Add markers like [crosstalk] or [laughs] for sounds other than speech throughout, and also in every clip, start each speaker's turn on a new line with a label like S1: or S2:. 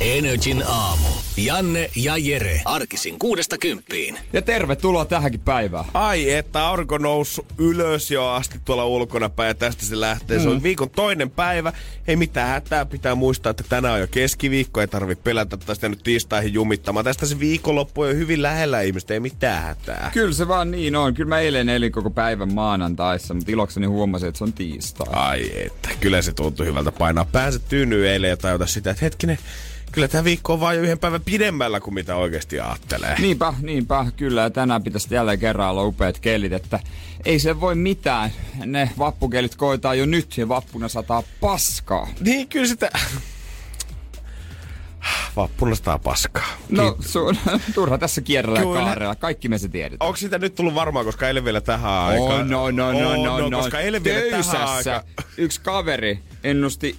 S1: Energin aamu. Janne ja Jere. Arkisin kuudesta kymppiin.
S2: Ja tervetuloa tähänkin päivään.
S3: Ai että aurinko noussut ylös jo asti tuolla ulkona päin ja tästä se lähtee. Mm. Se on viikon toinen päivä. Ei mitään hätää, pitää muistaa, että tänään on jo keskiviikko. Ei tarvi pelätä tästä nyt tiistaihin jumittamaan. Tästä se viikonloppu on jo hyvin lähellä ihmistä, ei mitään hätää.
S2: Kyllä se vaan niin on. Kyllä mä eilen elin koko päivän maanantaissa, mutta ilokseni huomasin, että se on tiistai.
S3: Ai että, kyllä se tuntui hyvältä painaa pääset tyynyy eilen ja tajuta sitä, että hetkinen, kyllä tämä viikko on vaan jo yhden päivän pidemmällä kuin mitä oikeasti ajattelee.
S2: Niinpä, niinpä, kyllä. Ja tänään pitäisi jälleen kerran olla upeat kelit, että ei se voi mitään. Ne vappukelit koitaa jo nyt ja vappuna sataa paskaa.
S3: Niin, kyllä sitä... Vappuna sataa paskaa.
S2: No, sun, [laughs] turha tässä kierrellä kaarella. Kaikki me se tiedetään.
S3: Onko sitä nyt tullut varmaan, koska eilen vielä tähän aikaan?
S2: Oh, no, no, no,
S3: On,
S2: no, no.
S3: Koska eilen vielä tähän aikaan,
S2: yksi kaveri ennusti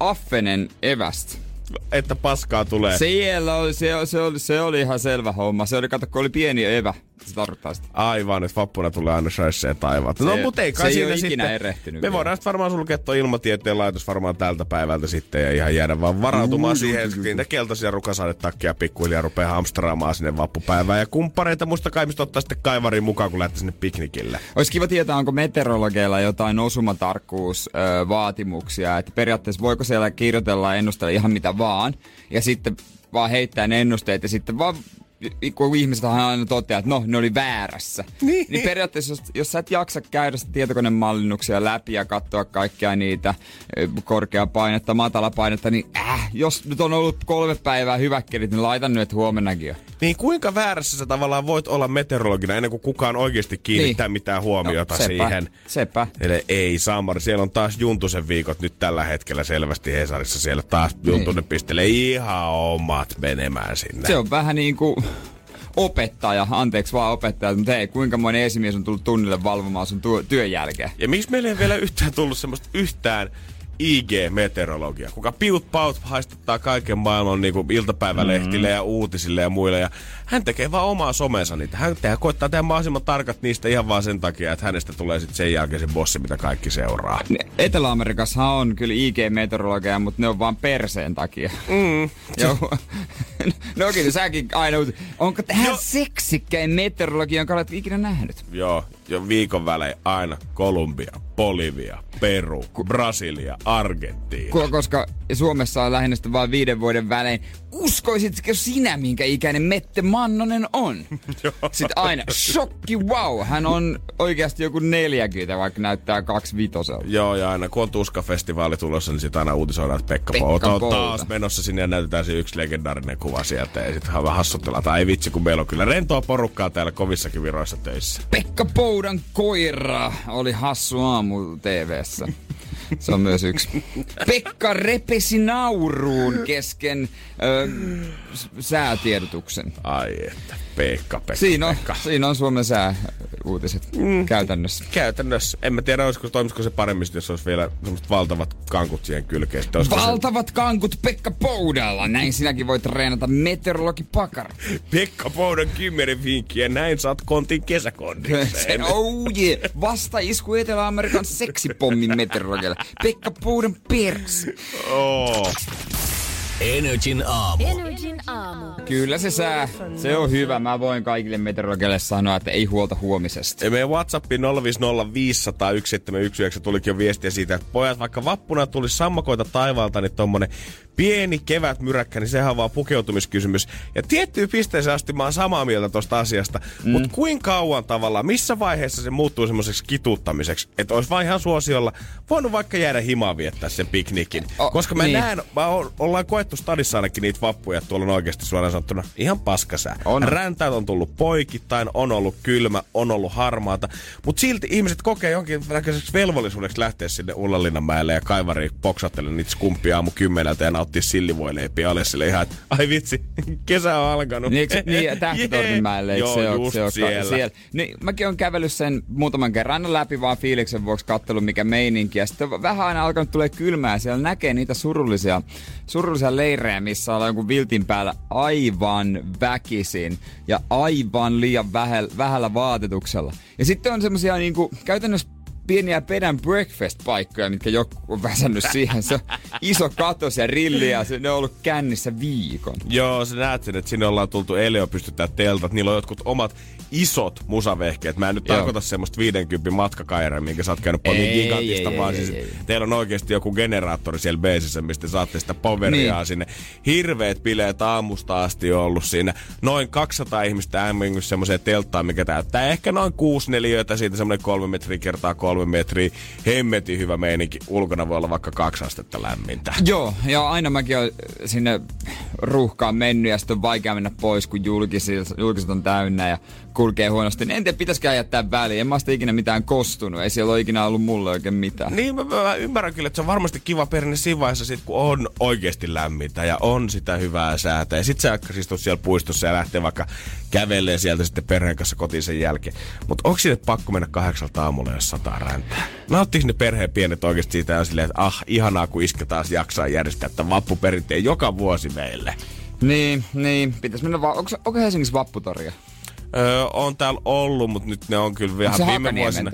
S2: affenen evästä.
S3: Että paskaa tulee.
S2: Siellä oli, se, se, oli, se oli ihan selvä homma. Se oli, kato, kun oli pieni evä. Se tarkoittaa sitä.
S3: Aivan, että vappuna tulee aina shaisseen taivaalta. No,
S2: Se-
S3: mutta ei
S2: se
S3: kai
S2: ei
S3: siinä
S2: ole ikinä
S3: sitten.
S2: erehtynyt
S3: Me voidaan varmaan sulkea tuo ilmatieteen laitos varmaan tältä päivältä sitten ja ihan jäädä vaan varautumaan siihen, että niitä keltaisia rukasadetakkia pikkuhiljaa rupeaa hamstraamaan sinne vappupäivään. Ja kumppareita muistakaa, mistä ottaa sitten kaivarin mukaan, kun lähtee sinne piknikille.
S2: Olisi kiva tietää, onko meteorologeilla jotain osumatarkkuusvaatimuksia, että periaatteessa voiko siellä kirjoitella ja ennustella ihan mitä vaan, ja sitten vaan heittää ne ennusteet, ja sitten vaan kun ihmiset aina toteaa, että no, ne oli väärässä. [laughs]
S3: Niin.
S2: niin periaatteessa, jos, jos sä et jaksa käydä sitä tietokonemallinnuksia läpi ja katsoa kaikkia niitä ö, korkeaa painetta, matala painetta, niin äh, jos nyt on ollut kolme päivää hyväkkelit, niin laitan nyt hhuomennakin jo.
S3: Niin kuinka väärässä sä tavallaan voit olla meteorologina ennen kuin kukaan oikeasti kiinnittää
S2: Niin.
S3: mitään huomiota
S2: No, sepä,
S3: siihen?
S2: sepä.
S3: Eli ei Samari, siellä on taas Juntusen viikot nyt tällä hetkellä selvästi Hesarissa. Siellä taas Juntunen pistelee ihan omat menemään sinne.
S2: Niin. Se on vähän niin kuin opettaja, anteeksi vaan opettaja, mutta hei, kuinka moni esimies on tullut tunnille valvomaan sun työ, työn jälkeen?
S3: Ja miksi meillä ei vielä yhtään tullut semmoista yhtään IG-meteorologia, kuka piut paut haistattaa kaiken maailman niin iltapäivälehtille
S2: Mm.
S3: ja uutisille ja muille. Ja hän tekee vaan omaa somensa niitä. Hän tehdä, koittaa tehdä mahdollisimman tarkat niistä ihan vaan sen takia, että hänestä tulee sitten sen jälkeen se bossi, mitä kaikki seuraa.
S2: Etelä-Amerikassa on kyllä IG-meteorologia, mutta ne on vaan perseen takia. Mm. [laughs] Joo. no okei, okay, säkin aina, onko tähän
S3: Joo.
S2: seksikkäin meteorologia, jonka olet ikinä nähnyt?
S3: Joo, jo viikon välein aina Kolumbia, Bolivia, Peru, Brasilia, Argentiina.
S2: Ko- Koska Suomessa on lähinnä vaan viiden vuoden välein. Uskoisitko sinä, minkä ikäinen Mette Mannonen on? [laughs] Sitten aina, shokki, wow, hän on oikeasti joku 40, vaikka näyttää kaksi vitoselta.
S3: Joo, ja aina kun on Tuska-festivaali tulossa, niin sitten aina uutisoidaan, että Pekka,
S2: Pekka
S3: Pouta on taas menossa sinne ja näytetään se yksi legendaarinen kuva sieltä. Ja sitten vähän hassutellaan, tai ei vitsi, kun meillä on kyllä rentoa porukkaa täällä kovissakin viroissa töissä.
S2: Pekka Poudan koira oli hassu aamu TVssä. [laughs] Se on myös yksi. Pekka repesi nauruun kesken ö, säätiedotuksen.
S3: Ai että, Pekka, Pekka,
S2: Siinä on,
S3: Pekka.
S2: siinä on Suomen sääuutiset mm. käytännössä.
S3: Käytännössä, en mä tiedä, olisiko, toimisiko se paremmin, jos olisi vielä semmoiset valtavat kankut siihen kylkeen.
S2: Valtavat kankut Pekka Poudalla. Näin sinäkin voit treenata meteorologi pakar.
S3: se Pekka Poudan kymmenen vinkkiä, näin saat kontin
S2: Se,
S3: kesäkondikseen. [laughs]
S2: oh yeah. Vasta isku Etelä-Amerikan seksipommin meteorologille. Pekka Poudan pers.
S3: Oh.
S1: Energin aamu.
S4: Energin aamu.
S2: Kyllä se sää. Se on hyvä. Mä voin kaikille meteorologeille sanoa, että ei huolta huomisesta.
S3: Ja meidän WhatsAppiin 050501719 tulikin jo viestiä siitä, että pojat, vaikka vappuna tuli sammakoita taivaalta, niin tommonen pieni kevätmyräkkä, niin sehän on vaan pukeutumiskysymys. Ja tiettyyn pisteeseen asti mä oon samaa mieltä tosta asiasta. Mm. Mutta kuinka kauan tavallaan, missä vaiheessa se muuttuu semmoiseksi kituuttamiseksi, että olisi vaan ihan suosiolla voinut vaikka jäädä himaan viettää sen piknikin.
S2: O,
S3: Koska mä
S2: niin.
S3: näen, mä oon, ollaan koettu stadissa ainakin niitä vappuja, että tuolla on oikeasti suoraan sanottuna ihan paskasää.
S2: On.
S3: Räntäät on tullut poikittain, on ollut kylmä, on ollut harmaata, mutta silti ihmiset kokee jonkin näköiseksi velvollisuudeksi lähteä sinne Ullanlinnanmäelle ja kaivariin poksattelemaan niitä skumppia aamu kymmeneltä ja nauttia sillivoileipiä ole sille ihan, että ai vitsi, [laughs] kesä on alkanut.
S2: Niin, eikö, niin Tähtitornimäelle, eikö
S3: Joo,
S2: se ole? Se ole
S3: siellä.
S2: siellä. Niin, mäkin on kävellyt sen muutaman kerran läpi vaan fiiliksen vuoksi kattelun mikä meininki. Ja sitten vähän aina alkanut tulee kylmää siellä näkee niitä surullisia, surullisia leirejä, missä ollaan jonkun viltin päällä aivan väkisin ja aivan liian vähällä, vähällä vaatetuksella. Ja sitten on semmosia niinku käytännössä pieniä pedän breakfast-paikkoja, mitkä joku on väsännyt siihen. Se on iso katos ja rilli ja se, ne on ollut kännissä viikon.
S3: Joo, sä näet sen, että sinne ollaan tultu Elio pystyttää teltat. Niillä on jotkut omat isot musavehkeet. Mä en nyt
S2: Joo.
S3: tarkoita semmoista 50 matkakairaa, minkä sä oot käynyt paljon gigantista,
S2: ei,
S3: vaan
S2: ei,
S3: siis
S2: ei, ei.
S3: teillä on oikeasti joku generaattori siellä beesissä, mistä saatte sitä poweria
S2: Niin.
S3: sinne. Hirveet bileet aamusta asti on ollut siinä. Noin 200 ihmistä äämmingus semmoiseen telttaan, mikä täyttää ehkä noin 6 neliöitä, siitä semmoinen kolme metriä kertaa kolme metriä. Hemmetin hyvä meininki. Ulkona voi olla vaikka kaksi astetta lämmintä.
S2: Joo, ja aina mäkin olen sinne ruuhkaan mennyt ja sitten on vaikea mennä pois, kun julkiset, julkiset on täynnä ja kulkee huonosti. Niin en tiedä, pitäisikö jättää väliin. En mä sitä ikinä mitään kostunut. Ei siellä ole ikinä ollut mulle oikein mitään.
S3: Niin, mä, mä, ymmärrän kyllä, että se on varmasti kiva perinne siinä vaiheessa, sit, kun on oikeasti lämmintä ja on sitä hyvää säätä. Ja sit sä istut siellä puistossa ja lähtee vaikka kävelee sieltä sitten perheen kanssa kotiin sen jälkeen. Mutta onko sinne pakko mennä kahdeksalta aamulla, jos sataa räntää? Nauttiiko ne perheen pienet oikeasti siitä ja silleen, että ah, ihanaa kun iske taas jaksaa järjestää tämän vappuperinteen joka vuosi meille.
S2: Niin, niin. Pitäis mennä vaan. Onko, onko Helsingissä vapputoria?
S3: Öö, on täällä ollut, mutta nyt ne on kyllä vähän viime vuosina.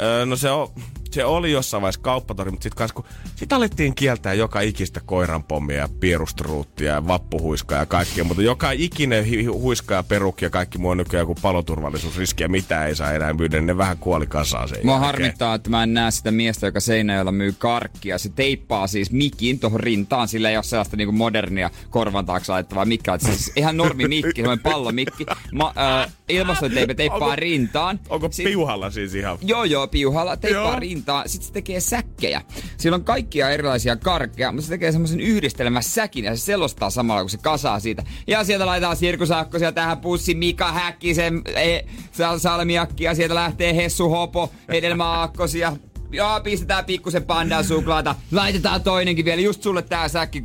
S3: Öö, no se, on, se oli jossain vaiheessa kauppatori, mutta sitten kun sit alettiin kieltää joka ikistä koiranpommia ja pierustruuttia ja vappuhuiskaa ja kaikkea, mutta joka ikinen hi- hi- huiska ja perukki ja kaikki muu on nykyään joku paloturvallisuusriski ja mitä ei saa enää myydä, niin ne vähän kuoli kasaan sen
S2: Mua
S3: jälkeen.
S2: harmittaa, että mä en näe sitä miestä, joka Seinäjoella myy karkkia. Se teippaa siis mikin tuohon rintaan, sillä ei ole sellaista niinku modernia korvan taakse laittavaa mikkiä. Siis ihan normi mikki, semmoinen pallomikki. Ma, äh, ilmastoteipä teippaa
S3: Onko-
S2: rintaan.
S3: Onko piuhalla siis ihan?
S2: Joo, joo, piuhalla teippaa
S3: Joo.
S2: rintaan. Sitten se tekee säkkejä. Sillä on kaikkia erilaisia karkkeja, mutta se tekee semmoisen yhdistelmän säkin ja se selostaa samalla, kun se kasaa siitä. Ja sieltä laitetaan sirkusakkosia tähän pussi Mika Häkkisen e, Sal- salmiakkia. Sieltä lähtee Hessu Hopo, hedelmäaakkosia. Joo, pistetään pikkusen pandan suklaata. Laitetaan toinenkin vielä. Just sulle tää säkki 25-50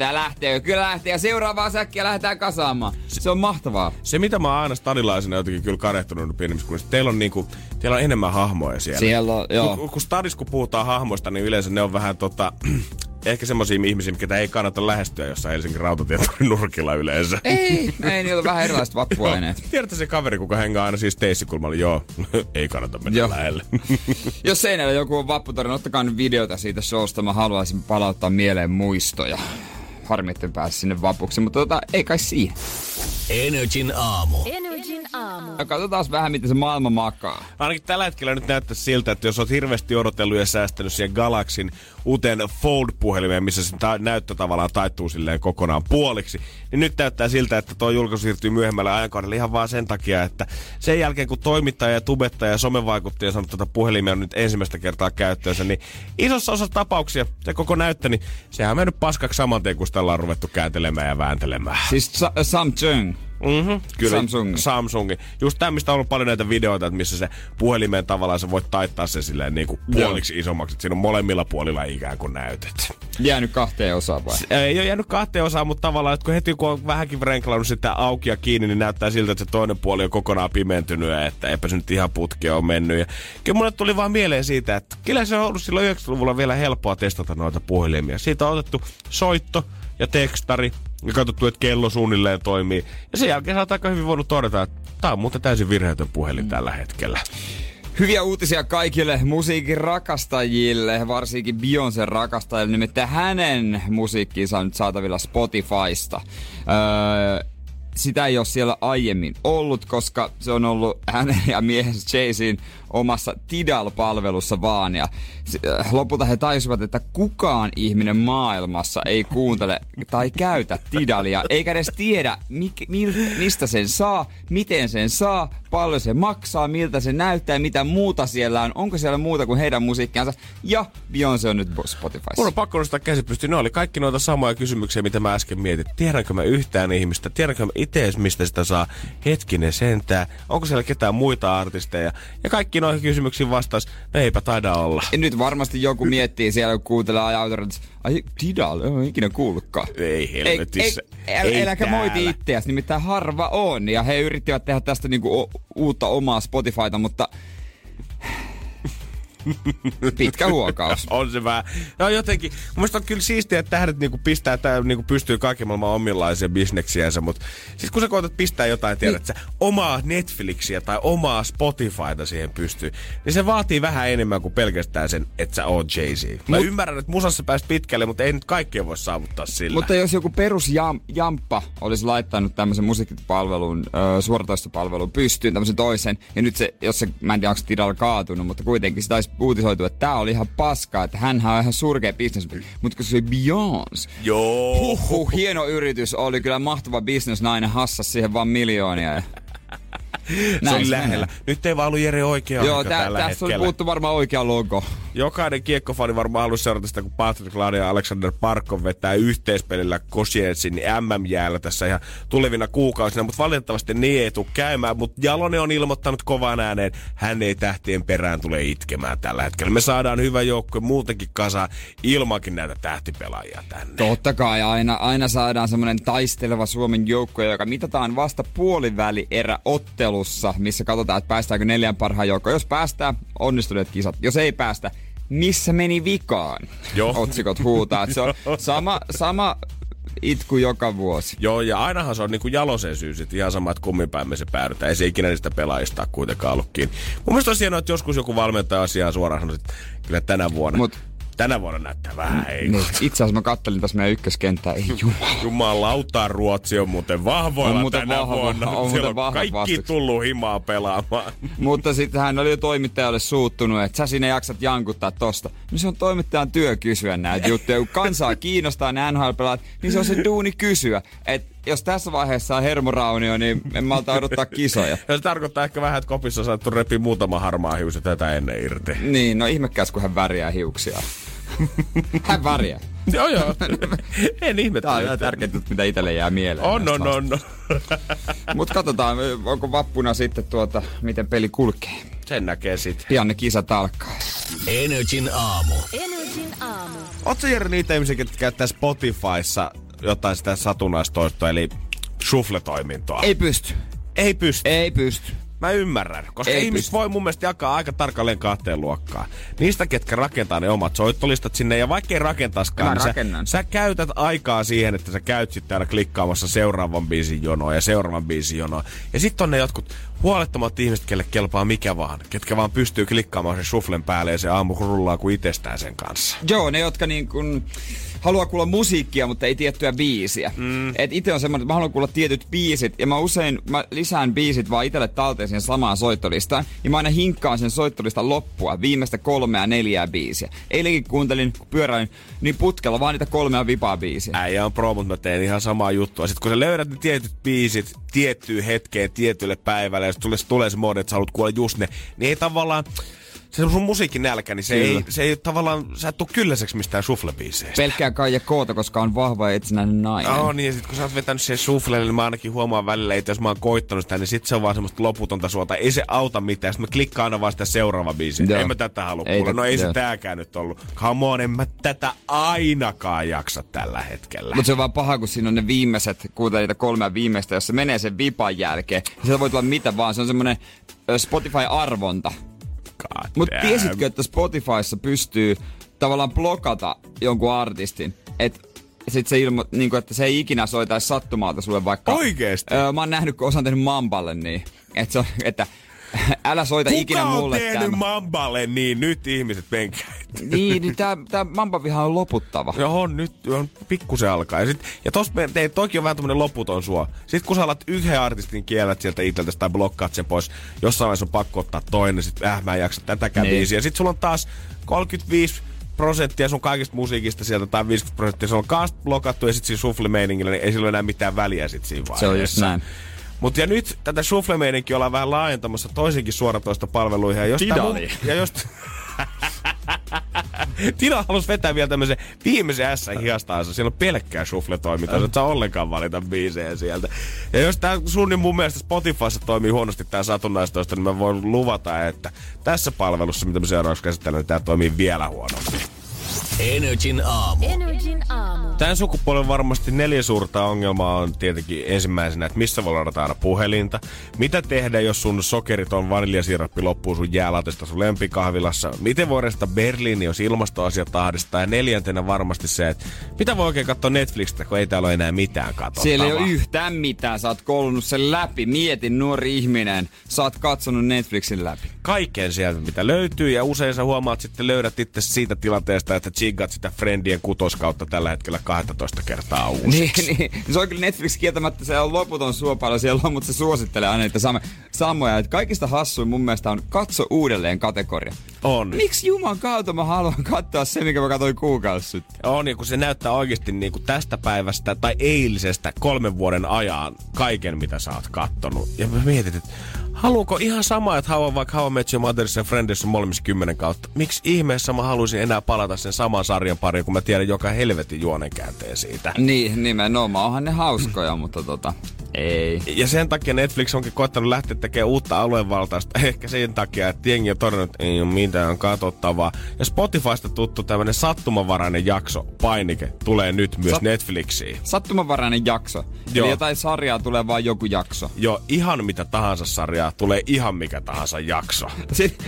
S2: ja lähtee. Kyllä lähtee. Ja seuraavaa säkkiä lähdetään kasaamaan. Se on mahtavaa.
S3: Se, mitä mä oon aina stadilaisena jotenkin kyllä kadehtunut pienemmissä kunnissa, teillä on, niinku, teillä on enemmän hahmoja siellä.
S2: Siellä on, joo.
S3: Kun, kun stadissa kun puhutaan hahmoista, niin yleensä ne on vähän tota, ehkä semmoisia ihmisiä, ketä ei kannata lähestyä jossain Helsingin rautatietorin [laughs] nurkilla yleensä.
S2: Ei, ei, niillä on vähän erilaiset vappuaineet.
S3: Tiedätkö se kaveri, kuka hengaa aina siis teissikulmalla? Joo, [laughs] ei kannata mennä
S2: Joo.
S3: lähelle. [laughs]
S2: Jos seinällä joku on vapputori, ottakaa nyt videota siitä showsta. Mä haluaisin palauttaa mieleen muistoja. Harmi, etten pääse sinne vapuksi, mutta tota, ei kai siinä.
S1: Energin aamu.
S4: Energin aamu.
S2: Ja Katsotaan vähän, miten se maailma makaa.
S3: Ainakin tällä hetkellä nyt näyttäisi siltä, että jos olet hirveästi odotellut ja säästänyt siihen Galaxin uuteen Fold-puhelimeen, missä se ta- näyttö tavallaan taittuu silleen kokonaan puoliksi, niin nyt näyttää siltä, että tuo julkaisu siirtyy myöhemmälle ajankohdalle ihan vaan sen takia, että sen jälkeen kun toimittaja ja tubettaja ja somevaikuttaja sanoo, että puhelimia on nyt ensimmäistä kertaa käyttöönsä, niin isossa osassa tapauksia se koko näyttö, niin sehän on mennyt paskaksi saman tien, kun sitä ollaan ruvettu kääntelemään ja vääntelemään.
S2: Siis Sa- Samsung.
S3: Mm-hmm, kyllä.
S2: Samsungi.
S3: Samsungi. Just tämä, mistä on ollut paljon näitä videoita, että missä se puhelimen tavallaan sä voit taittaa sen silleen niin kuin puoliksi isommaksi. Että siinä on molemmilla puolilla ikään kuin näytöt.
S2: Jäänyt kahteen osaan vai?
S3: Ei ole jäänyt kahteen osaan, mutta tavallaan, että kun heti kun on vähänkin renklannut sitä auki ja kiinni, niin näyttää siltä, että se toinen puoli on kokonaan pimentynyt ja että eipä se nyt ihan putkea on mennyt. Ja kyllä mulle tuli vaan mieleen siitä, että kyllä se on ollut silloin 90-luvulla vielä helppoa testata noita puhelimia. Siitä on otettu soitto ja tekstari ja katsottu, että kello suunnilleen toimii. Ja sen jälkeen sä oot aika hyvin voinut todeta, että tää on muuten täysin virheetön puhelin tällä hetkellä.
S2: Hyviä uutisia kaikille musiikin rakastajille, varsinkin Beyoncé rakastajille. Nimittäin hänen musiikkiinsa on nyt saatavilla Spotifysta. Öö, sitä ei ole siellä aiemmin ollut, koska se on ollut hänen ja miehensä Jaysin omassa Tidal-palvelussa vaan. Ja äh, lopulta he taisivat, että kukaan ihminen maailmassa ei kuuntele tai käytä Tidalia, eikä edes tiedä, mik, mil, mistä sen saa, miten sen saa, paljon se maksaa, miltä se näyttää, mitä muuta siellä on, onko siellä muuta kuin heidän musiikkiansa. Ja Beyoncé on nyt Spotifyssa.
S3: Mun on pakko nostaa käsi pystyyn. Ne oli kaikki noita samoja kysymyksiä, mitä mä äsken mietin. Tiedänkö mä yhtään ihmistä? Tiedänkö mä itse mistä sitä saa? Hetkinen sentää. Onko siellä ketään muita artisteja? Ja kaikki noihin kysymyksiin vastaus, no eipä taida olla.
S2: Ja nyt varmasti joku miettii siellä, kun kuuntelee ajauturit, ai Tidal, en ole ikinä kuullutkaan.
S3: Ei helvetissä.
S2: Ei, ei, ei äläkä moiti itseäsi, nimittäin harva on. Ja he yrittivät tehdä tästä niinku uutta omaa Spotifyta, mutta Pitkä huokaus. [laughs]
S3: on se vähän. No jotenkin, mun on kyllä siistiä, että tähdet niinku pistää, että niinku pystyy kaiken maailman omillaisia bisneksiänsä, mutta siis kun sä koetat pistää jotain, tiedät niin. sä, omaa Netflixiä tai omaa Spotifyta siihen pystyy, niin se vaatii vähän enemmän kuin pelkästään sen, että sä oot Jay-Z. Mä Mut, ymmärrän, että musassa pääst pitkälle, mutta ei nyt kaikkea voi saavuttaa sillä.
S2: Mutta jos joku perus jam, jamppa olisi laittanut tämmöisen musiikkipalvelun, äh, suoratoistopalvelun pystyyn, tämmöisen toisen, ja nyt se, jos se, mä en tiedä, onko se kaatunut, mutta kuitenkin sitä olisi uutisoitu, että tää oli ihan paskaa, että hän on ihan surkea business, mutta kun se Beyoncé.
S3: Joo.
S2: Huhhuh, hieno yritys, oli kyllä mahtava bisnesnainen, hassas siihen vaan miljoonia.
S3: Se oli lähellä. Nyt ei vaan ollut Jere oikea
S2: Joo, tä, tällä tässä hetkellä. puuttu varmaan oikea logo.
S3: Jokainen kiekkofani varmaan halusi seurata sitä, kun Patrick Laine ja Alexander Parkov vetää yhteispelillä Kosietsin MM-jäällä tässä ihan tulevina kuukausina, mutta valitettavasti niin ei tule käymään. Mutta Jalone on ilmoittanut kovaan ääneen, hän ei tähtien perään tule itkemään tällä hetkellä. Me saadaan hyvä joukko muutenkin kasa ilmankin näitä tähtipelaajia tänne.
S2: Totta kai, aina, aina saadaan semmoinen taisteleva Suomen joukko, joka mitataan vasta puoliväli erä ottelussa, missä katsotaan, että päästäänkö neljän parhaan joukkoon. Jos päästään, onnistuneet kisat. Jos ei päästä, missä meni vikaan? Joo. Otsikot huutaa. Se on sama, sama itku joka vuosi.
S3: Joo, ja ainahan se on niinku jalosen syy sit ihan sama, että kumminpäin me se päädytään. Ei se ikinä niistä pelaajista kuitenkaan ollut kiinni. Mun mielestä on hienoa, että joskus joku valmentaja asiaa suoraan sanoo, että kyllä tänä vuonna. Mut tänä vuonna näyttää vähän heikosti. Niin,
S2: itse asiassa mä kattelin tässä meidän ykköskenttää, ei jumala.
S3: Jumalauta, Ruotsi on muuten vahvoilla on muuten tänä vahva, vuonna.
S2: On
S3: muuten
S2: on
S3: kaikki
S2: vastus.
S3: tullut himaa pelaamaan.
S2: Mutta sitten hän oli jo toimittajalle suuttunut, että sä sinne jaksat jankuttaa tosta. No se on toimittajan työ kysyä näitä juttuja. Kun kansaa kiinnostaa ne nhl niin se on se duuni kysyä. Että jos tässä vaiheessa on hermoraunio, niin en malta odottaa kisoja.
S3: ja se tarkoittaa ehkä vähän, että kopissa on saattu repi muutama harmaa hius tätä ennen irti.
S2: Niin, no ihmekäs, kun hän värjää hiuksia. [laughs] hän värjää.
S3: joo, joo. en ihmettä.
S2: Tämä on ihan tärkeä mitä itselle jää mieleen.
S3: On, on, on, [laughs] on.
S2: Mutta katsotaan, onko vappuna sitten tuota, miten peli kulkee.
S3: Sen näkee sitten.
S2: Pian ne kisat alkaa.
S1: Energin aamu.
S3: Energin aamu. Oletko Jere niitä ihmisiä, jotka käyttää Spotifyssa jotain sitä satunnaistoistoa, eli shuffle-toimintoa?
S2: Ei pysty.
S3: Ei pysty.
S2: Ei pysty.
S3: Mä ymmärrän, koska Ei ihmiset voi mun mielestä jakaa aika tarkalleen kahteen luokkaan. Niistä, ketkä rakentaa ne omat soittolistat sinne, ja vaikka ei rakentaskaan, niin sä, sä, käytät aikaa siihen, että sä käyt sitten täällä klikkaamassa seuraavan biisin jonoa ja seuraavan biisin jonoa. Ja sitten on ne jotkut huolettomat ihmiset, kelle kelpaa mikä vaan, ketkä vaan pystyy klikkaamaan sen shufflen päälle ja se aamu rullaa kuin itsestään sen kanssa.
S2: Joo, ne jotka niin kun haluaa kuulla musiikkia, mutta ei tiettyä biisiä. Mm. Et itse on semmoinen, että mä haluan kuulla tietyt biisit, ja mä usein mä lisään biisit vaan itselle talteen siihen samaan soittolistaan, ja mä aina hinkkaan sen soittolistan loppua, viimeistä kolmea neljää biisiä. Eilenkin kuuntelin, kun pyöräilin, niin putkella vaan niitä kolmea vipaa biisiä.
S3: Äijä on pro, mutta mä teen ihan samaa juttua. Sitten kun sä löydät ne tietyt biisit tiettyyn hetkeen, tietylle päivälle, ja tulee, tulee se mode, että sä haluat kuulla just ne, niin ei tavallaan se sun musiikin nälkä, niin se ei, se ei tavallaan, sä et tuu kylläiseksi mistään suflebiiseistä.
S2: Pelkkää Kaija Koota, koska on vahva ja itsenäinen nainen.
S3: Oh, niin, ja sit kun sä oot vetänyt sen suflelle, niin mä ainakin huomaan välillä, että jos mä oon koittanut sitä, niin sit se on vaan semmoista loputonta suota. Ei se auta mitään. Sitten mä klikkaan aina vaan sitä seuraava biisi. Joo. En mä tätä halua ei kuulla. No ei joo. se tääkään nyt ollut. Come on, en mä tätä ainakaan jaksa tällä hetkellä.
S2: Mutta se on vaan paha, kun siinä on ne viimeiset, kuuntele niitä kolmea viimeistä, jos se menee sen vipan jälkeen. Se voi tulla mitä vaan. Se on semmoinen Spotify-arvonta mutta tiesitkö, että Spotifyssa pystyy tavallaan blokata jonkun artistin, että sit se ilmo, niin kuin, että se ei ikinä soitaisi sattumalta sulle vaikka...
S3: Oikeesti?
S2: Öö, mä oon nähnyt, kun osan tehnyt Mamballe niin, että, se on, että [laughs] älä soita
S3: Kuka
S2: ikinä mulle
S3: Kuka on tehnyt Mamballe niin? Nyt ihmiset penkää
S2: Niin, niin tää, tää mambaviha on loputtava. [laughs]
S3: Joo, nyt on pikkusen alkaa. Ja, sit, ja tossa me, te, toki on vähän tämmönen loputon suo. Sitten kun sä alat yhden artistin kielät sieltä itseltäsi tai blokkaat sen pois, jossain vaiheessa on pakko ottaa toinen, sit äh mä en jaksa tätäkään
S2: Niin.
S3: biisiä. Sitten sulla on taas 35 prosenttia sun kaikista musiikista sieltä tai 50 prosenttia, se on kaast blokattu ja sitten siinä shuffle-meiningillä, niin ei sillä ole enää mitään väliä sit siinä vaiheessa.
S2: Se on just näin.
S3: Mutta ja nyt tätä shuffle ollaan vähän laajentamassa toisinkin suoratoista palveluihin. Ja jos
S2: Tidali.
S3: ja jos... Tina halusi vetää vielä tämmöisen viimeisen S hiastaansa. Siellä on pelkkää shuffle-toimintaa. Sä et saa ollenkaan valita biisejä sieltä. Ja jos tää sun niin mun mielestä Spotifyssa toimii huonosti tää satunnaistoista, niin mä voin luvata, että tässä palvelussa, mitä me seuraavaksi käsitellään, niin tää toimii vielä huonommin.
S1: Energin aamu.
S4: Energin aamu.
S3: Tämän sukupolven varmasti neljä suurta ongelmaa on tietenkin ensimmäisenä, että missä voi ladata aina puhelinta. Mitä tehdä, jos sun sokeriton vaniljasirappi loppuu sun jäälatesta sun lempikahvilassa? Miten voi restata Berliini, jos ilmastoasiat ahdistaa? Ja neljäntenä varmasti se, että mitä voi oikein katsoa Netflixistä, kun ei täällä ole enää mitään katsottavaa.
S2: Siellä ei ole yhtään mitään, sä oot koulunut sen läpi. Mietin, nuori ihminen, sä oot katsonut Netflixin läpi.
S3: Kaiken sieltä, mitä löytyy, ja usein sä huomaat sitten löydät itse siitä tilanteesta, että chiggat sitä Friendien kutoskautta tällä hetkellä 12 kertaa
S2: Niin,
S3: uusiksi.
S2: niin, se on kyllä Netflix kieltämättä, se on loputon suopalo siellä on, mutta se suosittelee aina niitä sam- samoja. Että kaikista hassuin mun mielestä on katso uudelleen kategoria.
S3: On.
S2: Miksi juman kautta mä haluan katsoa se, mikä mä katsoin kuukausi sitten?
S3: On, niin kun se näyttää oikeasti niin kuin tästä päivästä tai eilisestä kolmen vuoden ajan kaiken, mitä sä oot kattonut. Ja mä mietin, että haluuko ihan sama, että How, vaikka How I Met Your Motherissa ja Friendissä on molemmissa kymmenen kautta. Miksi ihmeessä mä haluaisin enää palata sen saman sarjan pariin, kun mä tiedän joka helvetin juonenkäänteen siitä.
S2: Niin, nimenomaan. Onhan ne hauskoja, [clears throat] mutta tota, ei.
S3: Ja sen takia Netflix onkin koettanut lähteä tekemään uutta aluevaltaista. [laughs] Ehkä sen takia, että jengi on todennut, että ei ole mitään katsottavaa. Ja Spotifysta tuttu tämmönen sattumanvarainen jakso, painike, tulee nyt myös
S2: Sat-
S3: Netflixiin.
S2: Sattumanvarainen jakso.
S3: Joo.
S2: Eli jotain sarjaa tulee vaan joku jakso.
S3: jo ihan mitä tahansa sarjaa, tulee ihan mikä tahansa jakso.
S2: Sitten,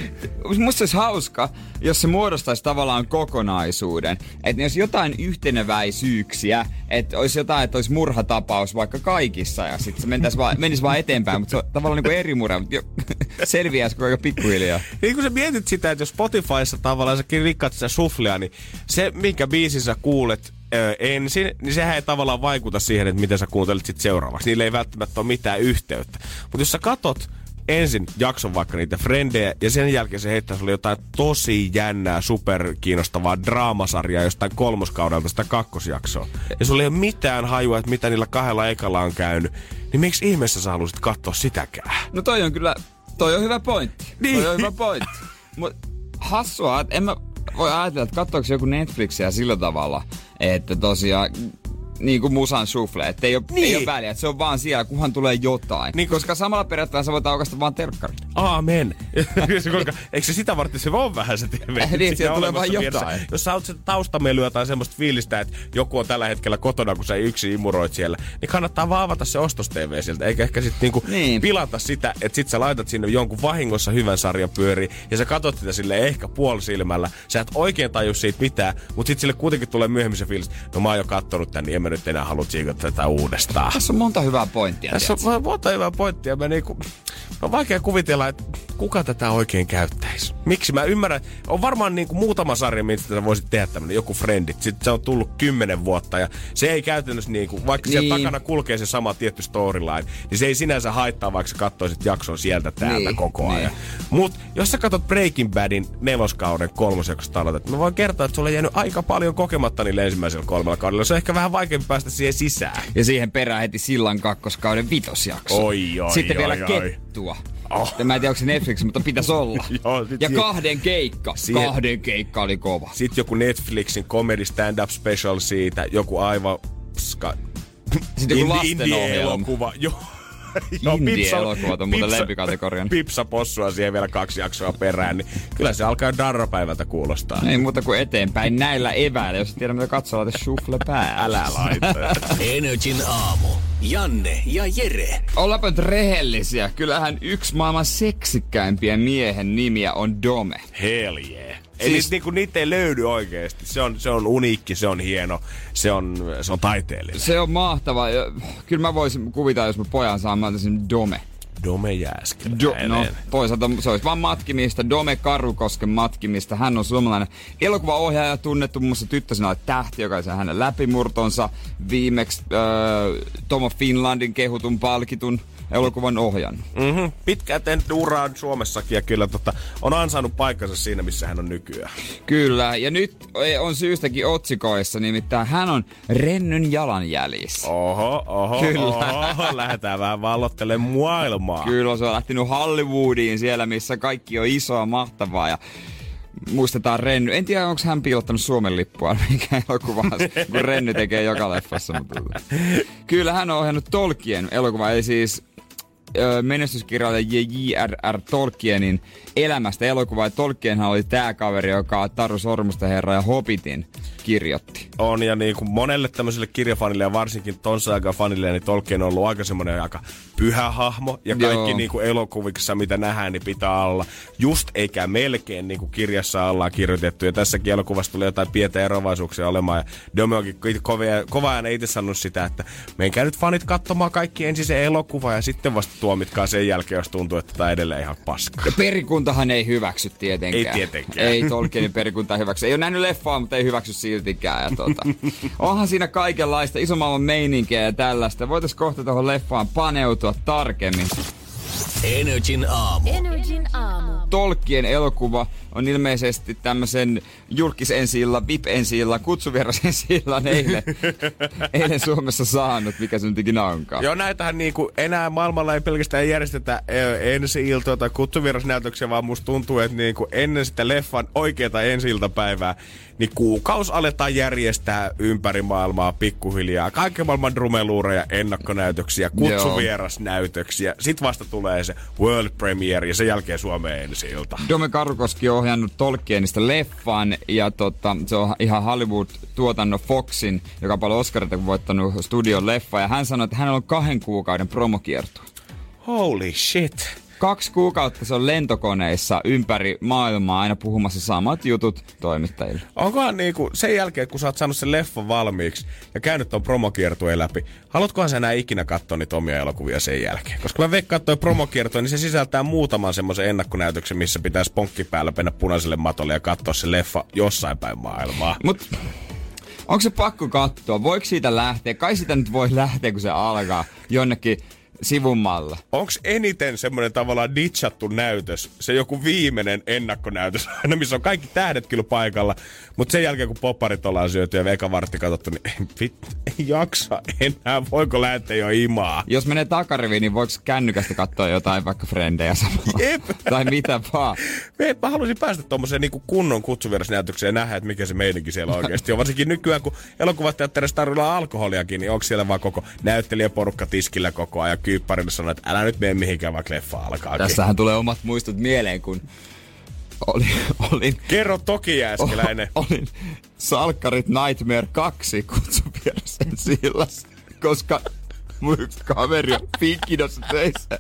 S2: musta olisi hauska, jos se muodostaisi tavallaan kokonaisuuden. Että jos jotain yhteneväisyyksiä, että olisi jotain, että olisi murhatapaus vaikka kaikissa ja sitten se mentäisi vaan, menisi vaan eteenpäin, mutta se on tavallaan niin kuin eri murha, mutta jo, [laughs] selviäisi koko ajan pikkuhiljaa.
S3: Niin kun sä mietit sitä, että jos Spotifyssa tavallaan sä rikkaat sitä suflia, niin se, minkä biisin sä kuulet ö, ensin, niin sehän ei tavallaan vaikuta siihen, että miten sä kuuntelet sit seuraavaksi. Niillä ei välttämättä ole mitään yhteyttä. Mutta jos sä katot ensin jakson vaikka niitä frendejä ja sen jälkeen se heittää sulle jotain tosi jännää, superkiinnostavaa draamasarjaa jostain kolmoskaudelta sitä kakkosjaksoa. Ja sulla ei ole mitään hajua, että mitä niillä kahdella ekalla on käynyt. Niin miksi ihmeessä sä haluaisit katsoa sitäkään?
S2: No toi on kyllä, toi on hyvä pointti.
S3: Niin.
S2: Toi on hyvä pointti. Mut hassua, että en mä voi ajatella, että katsoako joku Netflixiä sillä tavalla, että tosiaan niin kuin musan sufle, että ei ole,
S3: Niin.
S2: ei ole väliä, että se on vaan siellä, kunhan tulee jotain.
S3: Niin,
S2: Niin, koska samalla periaatteella sä voit aukasta vaan terkkari.
S3: Aamen. [laughs] Koska, eikö se sitä varten se on vähän se TV? [laughs]
S2: Niin,
S3: Siinä
S2: siellä tulee vaan jotain.
S3: Jos sä oot se taustamelu jotain semmoista fiilistä, että joku on tällä hetkellä kotona, kun sä yksin imuroit siellä, niin kannattaa vaan avata se ostos TV sieltä, eikä ehkä sitten niinku
S2: Niin.
S3: pilata sitä, että sit sä laitat sinne jonkun vahingossa hyvän sarjan pyöriin, ja sä katsot sitä sille ehkä puolisilmällä. Sä et oikein taju siitä mitään, mutta sit sille kuitenkin tulee myöhemmin se fiilis, no mä oon jo kattonut tän, niin en mä nyt enää halua tsiikata tätä uudestaan.
S2: Tässä on monta hyvää pointtia.
S3: Tässä
S2: tiedätkö?
S3: on monta hyvää pointtia. Mä niinku, on vaikea kuvitella, että kuka tätä oikein käyttäisi. Miksi? Mä ymmärrän, on varmaan niinku muutama sarja, mistä sä voisit tehdä tämmönen, joku Friendit. Sitten se on tullut kymmenen vuotta ja se ei käytännössä niinku, vaikka niin. siellä
S2: Niin.
S3: takana kulkee se sama tietty storyline, niin se ei sinänsä haittaa, vaikka sä katsoisit jakson sieltä täältä
S2: Niin,
S3: koko
S2: niin.
S3: ajan. Mut jos sä katsot Breaking Badin neloskauden kolmosjaksosta aloitat, mä voin kertoa, että sulla on jäänyt aika paljon kokematta niillä ensimmäisellä kolmella kaudella. Se on ehkä vähän vaikeampi päästä siihen sisään.
S2: Ja siihen perään heti sillan kakkoskauden vitosjakso.
S3: Oi, oi,
S2: Sitten
S3: oi,
S2: vielä
S3: oi.
S2: kettua.
S3: Oh.
S2: Mä en tiedä, onko se Netflix, mutta pitäisi olla. [laughs]
S3: Joo,
S2: ja
S3: siihen-
S2: kahden keikka.
S3: Siihen-
S2: Kahden keikka oli kova.
S3: Sitten joku Netflixin comedy stand-up special siitä, joku aivan... Ska...
S2: Sitten joku lastenohjelma.
S3: Joo.
S2: Indie-elokuvat on muuten lempikategorian.
S3: Pipsa possua siihen vielä kaksi jaksoa perään, niin kyllä se alkaa darrapäivältä kuulostaa.
S2: Ei muuta kuin eteenpäin näillä eväillä. Jos tiedä mitä katsoa, laita shuffle päälle.
S3: Älä laita.
S1: Energin aamu. Janne ja Jere.
S2: Ollaanpa nyt rehellisiä. Kyllähän yksi maailman seksikkäimpiä miehen nimiä on Dome.
S3: Hell yeah. Eli
S2: Siis-
S3: niinku, niitä ei löydy oikeesti. Se on, se on uniikki, se on hieno, se on, se on taiteellinen.
S2: Se on mahtava. Kyllä mä voisin kuvitella, jos mä pojan saan, mä antaisin Dome.
S3: Dome
S2: Do,
S3: Jääskeläinen.
S2: no, toisaalta se olisi vaan matkimista, Dome Karukosken matkimista. Hän on suomalainen elokuvaohjaaja, tunnettu muun muassa tyttösenä tähti, joka sai hänen läpimurtonsa. Viimeksi äh, Tomo Finlandin kehutun palkitun elokuvan ohjan.
S3: Mm-hmm. Pitkään tehnyt uraa Suomessakin ja kyllä tota, on ansainnut paikkansa siinä, missä hän on nykyään.
S2: Kyllä, ja nyt on syystäkin otsikoissa, nimittäin hän on Rennyn jalanjäljissä.
S3: Oho, oho,
S2: Kyllä.
S3: oho, lähdetään vähän vallottelemaan maailmaa.
S2: Kyllä se on lähtenyt Hollywoodiin siellä, missä kaikki on isoa, mahtavaa ja muistetaan Renny. En tiedä, onko hän piilottanut Suomen lippua, [laughs] mikä elokuva, kun Renny tekee joka leffassa. Mutta... [laughs] Kyllä hän on ohjannut Tolkien elokuva, eli siis menestyskirjailija J.R.R. Tolkienin elämästä elokuvaa. Ja Tolkienhan oli tämä kaveri, joka Taru Sormusta herra ja Hobbitin kirjoitti.
S3: on ja niin kuin monelle tämmöiselle kirjafanille ja varsinkin ton saagan fanille, niin Tolkien on ollut aika semmoinen aika pyhä hahmo ja kaikki
S2: Joo.
S3: niin kuin elokuvissa, mitä nähdään, niin pitää olla just eikä melkein niin kuin kirjassa ollaan kirjoitettu ja tässäkin elokuvassa tulee jotain pientä eroavaisuuksia olemaan ja Dome onkin kova, kova ajan itse sanonut sitä, että menkää nyt fanit katsomaan kaikki ensin se elokuva ja sitten vasta tuomitkaa sen jälkeen, jos tuntuu, että tämä on edelleen ihan paska.
S2: Ja perikuntahan ei hyväksy tietenkään.
S3: Ei tietenkään.
S2: Ei Tolkienin perikunta hyväksy. Ei ole nähnyt leffaa, mutta ei hyväksy siltikään. Ja tuota, [laughs] onhan siinä kaikenlaista iso maailman meininkiä ja tällaista. Voitais kohta tuohon leffaan paneutua tarkemmin.
S1: Energin aamu.
S4: Energin aamu.
S2: Tolkien elokuva on ilmeisesti tämmöisen julkis ensi VIP ensi kutsuvieras ensi eilen, [laughs] eilen Suomessa saanut, mikä se nyt ikinä onkaan.
S3: Joo, näitähän niinku enää maailmalla ei pelkästään järjestetä ö, ensi-iltoja tai kutsuvierasnäytöksiä, vaan musta tuntuu, että niinku ennen sitä leffan oikeata ensi-iltapäivää, niin kuukaus aletaan järjestää ympäri maailmaa pikkuhiljaa. Kaiken maailman drumeluureja, ennakkonäytöksiä, kutsuvierasnäytöksiä. Sitten vasta tulee se world premiere ja sen jälkeen Suomeen ensi-ilta.
S2: Dome Karukoski on ohjannut Tolkienista leffan ja tota, se on ihan Hollywood-tuotannon Foxin, joka on paljon Oscarita voittanut studion leffa. Ja hän sanoi, että hänellä on kahden kuukauden promokierto.
S3: Holy shit.
S2: Kaksi kuukautta se on lentokoneissa ympäri maailmaa aina puhumassa samat jutut toimittajille.
S3: Onkohan niinku sen jälkeen, kun sä oot saanut sen leffan valmiiksi ja käynyt ton promokiertueen läpi, haluatkohan sä enää ikinä katsoa niitä omia elokuvia sen jälkeen? Koska mä veikkaan, toi promokiertue, niin se sisältää muutaman semmoisen ennakkonäytöksen, missä pitäisi ponkki päällä mennä punaiselle matolle ja katsoa se leffa jossain päin maailmaa.
S2: Mut onko se pakko katsoa? Voiko siitä lähteä? Kai sitä nyt voi lähteä, kun se alkaa jonnekin sivumalla.
S3: Onks eniten semmoinen tavallaan ditchattu näytös, se joku viimeinen ennakkonäytös, [laughs] aina missä on kaikki tähdet kyllä paikalla, mutta sen jälkeen kun popparit ollaan syöty ja eka vartti katsottu, niin ei, vit, ei jaksa enää, voiko lähteä jo imaa?
S2: Jos menee takariviin, niin voiko kännykästä katsoa jotain vaikka frendejä samalla?
S3: Jep. [laughs]
S2: tai mitä vaan.
S3: Me, mä haluaisin päästä tuommoiseen niin kunnon kutsuvierasnäytökseen ja nähdä, että mikä se meininki siellä oikeasti on. Varsinkin nykyään, kun elokuvateatterissa tarjolla alkoholiakin, niin onko siellä vaan koko näyttelijäporukka tiskillä koko ajan kypparille sanoo, että älä nyt mene mihinkään, vaikka leffa alkaa.
S2: Tässähän tulee omat muistot mieleen, kun oli, olin,
S3: Kerro toki jääskeläinen.
S2: olin Salkkarit Nightmare 2 kutsuviersen sillassa, koska mun kaveri on Pinkkidossa töissä.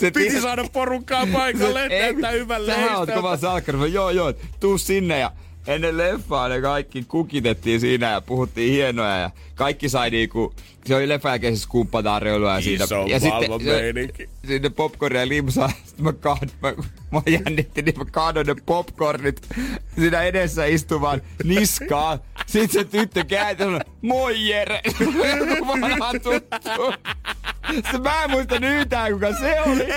S2: Se
S3: Piti
S2: ties-
S3: saada porukkaa paikalle, että hyvän
S2: Sähän oot kova salkkari. Joo, joo, tuu sinne ja ennen leffaa ne kaikki kukitettiin siinä ja puhuttiin hienoja ja kaikki sai niinku, se oli siis kumppatarjoilua ja siitä.
S3: Iso
S2: ja
S3: maailman meininki.
S2: sinne popcornia limsaa, [laughs] sitten mä, kaad, mä, mä jännitti, niin mä kaadoin ne popcornit siinä edessä istuvan niskaan. Sitten se tyttö kääntyi sanoi, moi Jere, [laughs] vanha tuttu. Sitten mä en muista yhtään, kuka se oli. [laughs]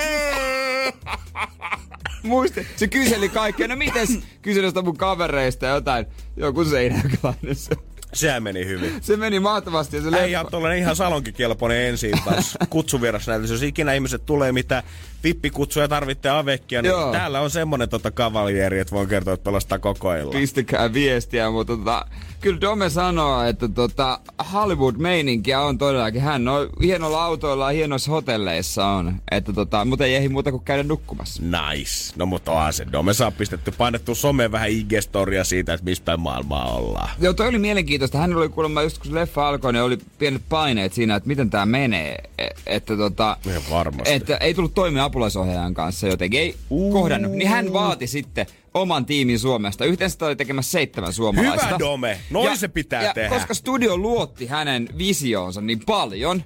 S2: Muista, se kyseli kaikkea, no mites kyseli jostain mun kavereista ja jotain. Joku seinäkäläinen se.
S3: Sehän meni hyvin.
S2: Se meni mahtavasti se
S3: Ei ihan
S2: leffa.
S3: tuollainen ihan salonkikelpoinen ensi taas kutsuvierasnäytös. Jos ikinä ihmiset tulee mitä vippikutsuja tarvitte avekkia, niin
S2: Joo.
S3: täällä on semmonen tota kavalieri, että voin kertoa, että pelastaa koko illan.
S2: Pistäkää viestiä, mutta tota, kyllä Dome sanoo, että tota, Hollywood-meininkiä on todellakin. Hän on hienolla autoilla ja hienoissa hotelleissa on. Että tota, mutta ei ehdi muuta kuin käydä nukkumassa.
S3: Nice. No mutta onhan se Dome saa pistetty, painettu someen vähän IG-storia siitä, että päin maailmaa ollaan.
S2: Joo, toi oli mielenkiintoista. Hän oli kuulemma, just kun leffa alkoi, niin oli pienet paineet siinä, että miten tämä menee. E- että tota,
S3: Ihan varmasti.
S2: että ei tullut toimia apulaisohjaajan kanssa jotenkin. Ei kohdannut. Niin hän vaati sitten oman tiimin Suomesta. Yhteensä oli tekemässä seitsemän suomalaista.
S3: Hyvä Dome, noin se pitää
S2: ja
S3: tehdä.
S2: Koska studio luotti hänen visioonsa niin paljon,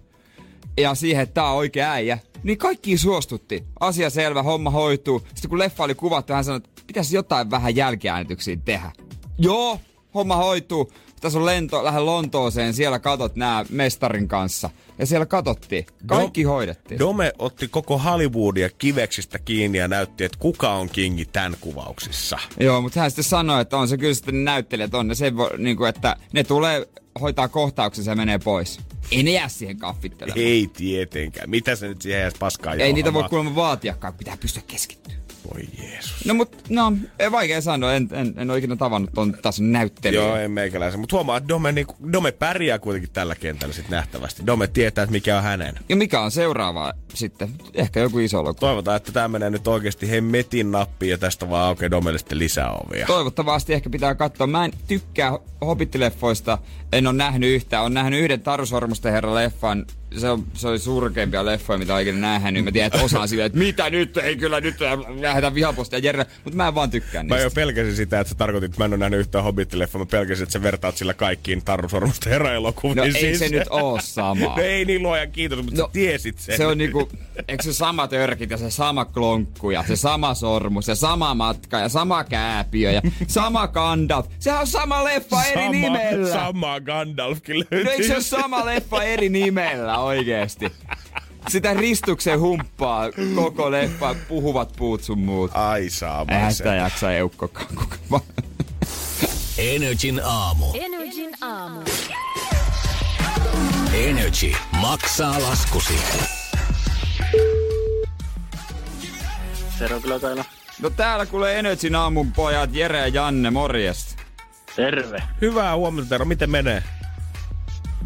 S2: ja siihen, että tää on oikea äijä, niin kaikki suostutti. Asia selvä, homma hoituu. Sitten kun leffa oli kuvattu, hän sanoi, että pitäisi jotain vähän jälkiäänityksiä tehdä. Joo, homma hoituu. Tässä on lento, lähden Lontooseen, siellä katot nää mestarin kanssa. Ja siellä katottiin. Kaikki
S3: Do-
S2: hoidettiin.
S3: Dome otti koko Hollywoodia kiveksistä kiinni ja näytti, että kuka on kingi tämän kuvauksissa.
S2: Joo, mutta hän sitten sanoi, että on se kyllä sitten näyttelijät on ne sen, vo, niin kuin, että ne tulee hoitaa kohtauksensa ja menee pois. Ei ne jää siihen kaffittelemaan. Ei,
S3: tietenkään. Mitä se nyt siihen edes paskaa
S2: Ei niitä voi kuulemma vaatiakaan, pitää pystyä keskittyä.
S3: Voi Jeesus.
S2: No mut, no, ei vaikea sanoa, en, en, en ole ikinä tavannut ton tason näyttelijä.
S3: Joo, en meikäläisen. Mutta huomaa, että Dome, niin, Dome pärjää kuitenkin tällä kentällä sit nähtävästi. Dome tietää, että mikä on hänen.
S2: Ja mikä on seuraava sitten? Ehkä joku iso logo.
S3: Toivotaan, että tämä menee nyt oikeasti hemmetin nappiin ja tästä vaan aukeaa Domelle sitten lisää ovia.
S2: Toivottavasti ehkä pitää katsoa. Mä en tykkää Hobbit-leffoista. En ole nähnyt yhtään. On nähnyt yhden Taru Sormusten herra leffan. Se, on, se oli surkeimpia leffoja, mitä oikein nähnyt. Mä tiedän, että osaan silleen, että mitä nyt, ei kyllä nyt lähdetään vihapostia Jere. Mutta mä en vaan tykkää
S3: Mä
S2: niistä.
S3: jo pelkäsin sitä, että sä tarkoitit, että mä en ole nähnyt yhtään Hobbit-leffaa. Mä pelkäsin, että sä vertaat sillä kaikkiin Taru Sormusten herra-elokuviin.
S2: No ei
S3: siis.
S2: se nyt oo sama.
S3: No ei niin luojan kiitos, mutta no, sä tiesit sen.
S2: Se on niinku, eikö se sama törkit ja se sama klonkku ja se sama sormus ja sama matka ja sama kääpiö ja sama Gandalf. Sehän on sama leffa eri
S3: sama,
S2: nimellä.
S3: Sama Gandalfkin löytyy.
S2: No eikö se ole sama leffa eri nimellä oikeesti? Sitä ristuksen humppaa koko leffa, puhuvat puut sun muut.
S3: Ai sama
S2: Eihän sitä jaksa eukkokaan kukaan.
S1: Energin aamu.
S4: Energin aamu.
S1: Energy maksaa laskusi.
S5: Tero kyllä täällä.
S2: No täällä kuulee Energyn aamun pojat Jere ja Janne, morjesta.
S5: Terve.
S3: Hyvää huomenta, Tero. Miten menee?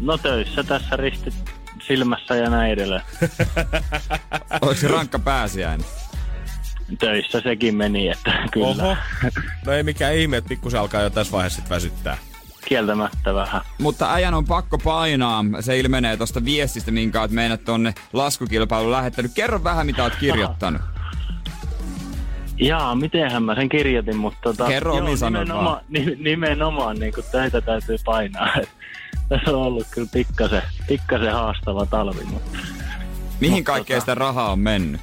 S5: No töissä tässä ristit silmässä ja näin edelleen. [laughs]
S2: Oliko se rankka pääsiäinen?
S5: Töissä sekin meni, että kyllä.
S3: Oho. No ei mikään ihme, että pikkusen alkaa jo tässä vaiheessa sit väsyttää.
S5: Kieltämättä vähän.
S2: Mutta äijän on pakko painaa. Se ilmenee tuosta viestistä, minkä oot meidät tonne laskukilpailuun lähettänyt. Kerro vähän, mitä oot kirjoittanut.
S5: Jaa, mitenhän mä sen kirjoitin, mutta tota,
S2: Kerro sanoin
S5: nimenomaan, ni, nimenomaan niin kuin töitä täytyy painaa. Tässä on ollut kyllä pikkasen, pikkasen haastava talvi, mutta
S2: Mihin
S5: Mutta
S2: kaikkeen
S5: tota-
S2: sitä rahaa on mennyt?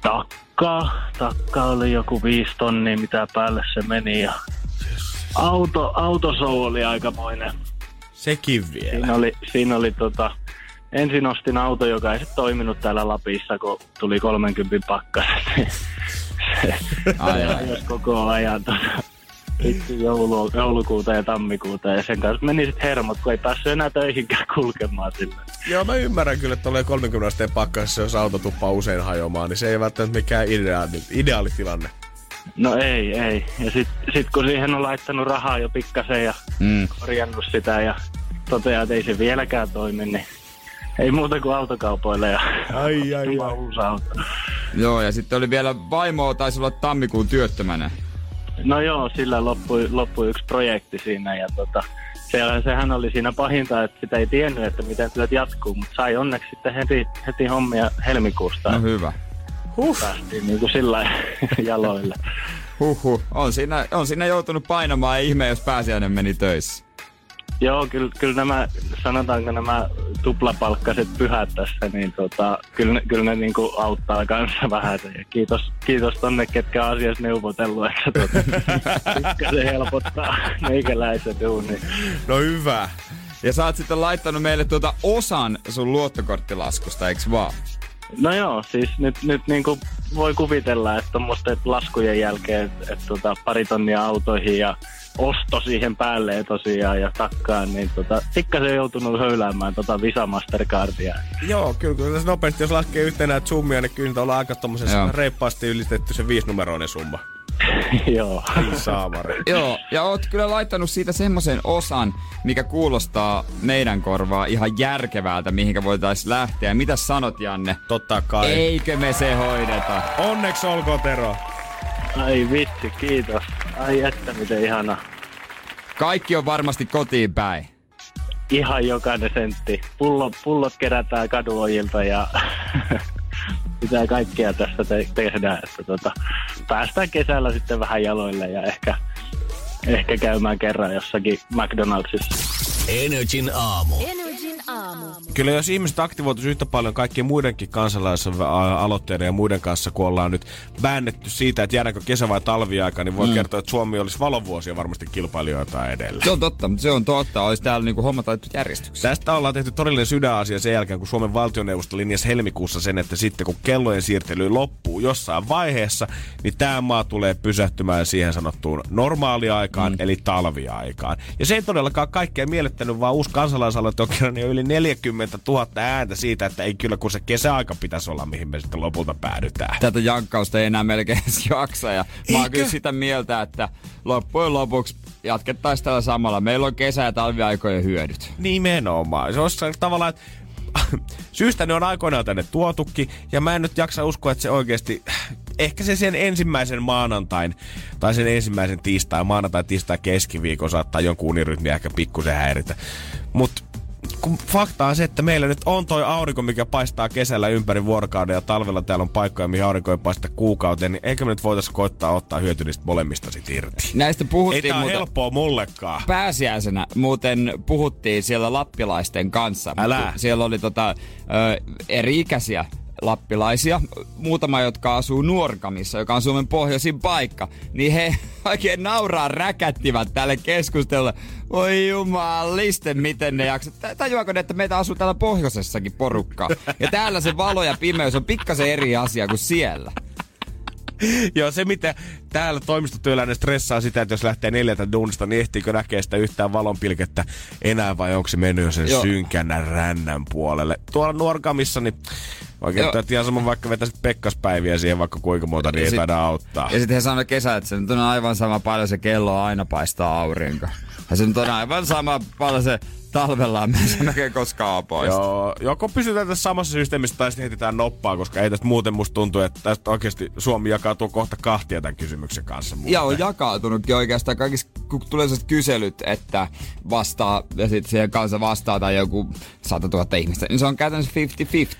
S5: takka, takka oli joku viisi tonnia, mitä päälle se meni ja auto, autoshow oli aikamoinen.
S3: Sekin vielä.
S5: Siinä oli, siinä oli tota, ensin ostin auto, joka ei sit toiminut täällä Lapissa, kun tuli 30 pakkaset. [laughs] se
S2: Ai, ai.
S5: koko ajan tota, vittu joulu, joulukuuta ja tammikuuta ja sen kanssa meni sitten hermot, kun ei päässyt enää töihinkään kulkemaan sille.
S3: Joo, mä ymmärrän kyllä, että tulee 30 asteen pakkasessa, jos auto tuppaa usein hajoamaan, niin se ei välttämättä mikään ideaali, ideaalitilanne.
S5: No ei, ei. Ja sitten sit kun siihen on laittanut rahaa jo pikkasen ja
S2: Mm.
S5: korjannut sitä ja toteaa, että ei se vieläkään toimi, niin ei muuta kuin autokaupoille ja
S3: Ai, ai,
S5: Oma [laughs] uusi auto.
S2: Joo, ja sitten oli vielä vaimoa, taisi olla tammikuun työttömänä.
S5: No joo, sillä loppui, loppui yksi projekti siinä ja tota, se, sehän oli siinä pahinta, että sitä ei tiennyt, että miten työt jatkuu, mutta sai onneksi sitten heti, heti hommia helmikuusta.
S2: No hyvä.
S5: huh. Päästiin niin kuin sillä [laughs] jaloille.
S2: Huhhuh. On siinä, on siinä joutunut painamaan, ei ihme, jos pääsiäinen meni töissä.
S5: Joo, kyllä, kyllä nämä, sanotaanko nämä tuplapalkkaiset pyhät tässä, niin tota, kyllä, ne- kyllä ne niin kuin auttaa kanssa vähän. Ja kiitos, kiitos tonne, ketkä on asiassa neuvotellut, että tota, [laughs] pikkasen helpottaa meikäläisen duuni.
S3: No hyvä.
S2: Ja sä oot sitten laittanut meille tuota osan sun luottokorttilaskusta, eiks vaan?
S5: No joo, siis nyt, nyt niin kuin voi kuvitella, että tuommoisten laskujen jälkeen, että et, tota, pari tonnia autoihin ja osto siihen päälle tosiaan ja takkaan, niin tota, pikkasen joutunut höyläämään tota Visa Mastercardia.
S3: Joo, kyllä, kyllä tässä nopeasti, jos laskee yhteen näitä summia, niin kyllä nyt ollaan aika tommosessa
S2: Joo.
S3: reippaasti ylistetty se viisinumeroinen summa. [laughs]
S5: joo.
S3: Saamari.
S2: Joo, ja oot kyllä laittanut siitä semmoisen osan, mikä kuulostaa meidän korvaa ihan järkevältä, mihinkä voitaisiin lähteä. Mitä sanot, Janne?
S3: Totta kai.
S2: Eikö me se hoideta?
S3: Onneksi olkoon, Tero.
S5: Ai vitsi, kiitos. Ai että miten ihana.
S2: Kaikki on varmasti kotiin päin.
S5: Ihan jokainen sentti. Pullot, pullot kerätään kaduojilta ja [laughs] pitää kaikkea tässä te- tehdä, että tota, päästään kesällä sitten vähän jaloille ja ehkä, ehkä käymään kerran jossakin McDonaldsissa.
S1: Energin aamu.
S4: Energin aamu.
S3: Kyllä jos ihmiset aktivoituisi yhtä paljon kaikkien muidenkin kansalaisaloitteiden ja muiden kanssa, kun ollaan nyt väännetty siitä, että jäädäänkö kesä- vai talviaika, niin voi mm. kertoa, että Suomi olisi valovuosia varmasti kilpailijoita edellä.
S2: Se on totta, se on totta. Olisi täällä niinku homma taittu järjestyksessä.
S3: Tästä ollaan tehty todellinen sydänasia sen jälkeen, kun Suomen valtioneuvosto linjasi helmikuussa sen, että sitten kun kellojen siirtely loppuu jossain vaiheessa, niin tämä maa tulee pysähtymään siihen sanottuun normaaliaikaan, mm. eli talviaikaan. Ja se ei todellakaan kaikkea miellyttänyt, vaan uusi kansalaisaloite on kerran jo yli 40 000 ääntä siitä, että ei kyllä kun se kesäaika pitäisi olla, mihin me sitten lopulta päädytään.
S2: Tätä jankkausta ei enää melkein [laughs] edes jaksa. Ja mä oon kyllä sitä mieltä, että loppujen lopuksi jatkettaisiin tällä samalla. Meillä on kesä- ja talviaikojen hyödyt.
S3: Nimenomaan. Se olisi tavallaan, että [laughs] syystä ne on aikoinaan tänne tuotukin, ja mä en nyt jaksa uskoa, että se oikeasti, ehkä se sen ensimmäisen maanantain, tai sen ensimmäisen tiistai, maanantai, tiistai, keskiviikon saattaa jonkun unirytmiä ehkä pikkusen häiritä. Mutta kun fakta on se, että meillä nyt on toi aurinko, mikä paistaa kesällä ympäri vuorokauden ja talvella täällä on paikkoja, mihin aurinko ei paista kuukauteen, niin eikö me nyt voitaisiin koittaa ottaa hyöty niistä molemmista sit irti?
S2: Näistä puhuttiin
S3: Ei tää
S2: muuten,
S3: helppoa mullekaan.
S2: pääsiäisenä muuten puhuttiin siellä lappilaisten kanssa.
S3: Älä.
S2: Siellä oli tota, ö, eri-ikäisiä lappilaisia, muutama, jotka asuu Nuorkamissa, joka on Suomen pohjoisin paikka, niin he [laughs] oikein nauraa räkättivät tälle keskustelulle. Voi jumaliste, miten ne jaksat. Tajuako ne, että meitä asuu täällä pohjoisessakin porukkaa. Ja täällä se valo ja pimeys on pikkasen eri asia kuin siellä.
S3: Joo, se mitä täällä toimistotyöläinen stressaa sitä, että jos lähtee neljältä duunista, niin ehtiikö näkee sitä yhtään valonpilkettä enää vai onko se mennyt jo sen
S2: Joo.
S3: synkänä rännän puolelle. Tuolla Nuorkamissa, niin
S2: Joo.
S3: että ihan sama vaikka vetäisit pekkaspäiviä siihen vaikka kuinka monta, niin
S2: Ja
S3: ei
S2: sit-
S3: taida auttaa.
S2: Ja sitten he sanoi kesä, että se nyt on aivan sama paljon se kello aina paistaa aurinko. Ja se nyt on aivan sama paljon se talvella on se melkein koskaan pois.
S3: Joo, joko pysytään tässä samassa systeemissä tai sitten heitetään noppaa, koska ei tästä muuten musta tuntuu, että tästä oikeasti Suomi jakautuu kohta kahtia tämän kysymyksen kanssa. Muuten.
S2: Ja on jakautunutkin oikeastaan kaikissa, kun tulee sellaiset kyselyt, että vastaa, ja sitten siihen kanssa vastaa tai joku 100 000 ihmistä, niin se on käytännössä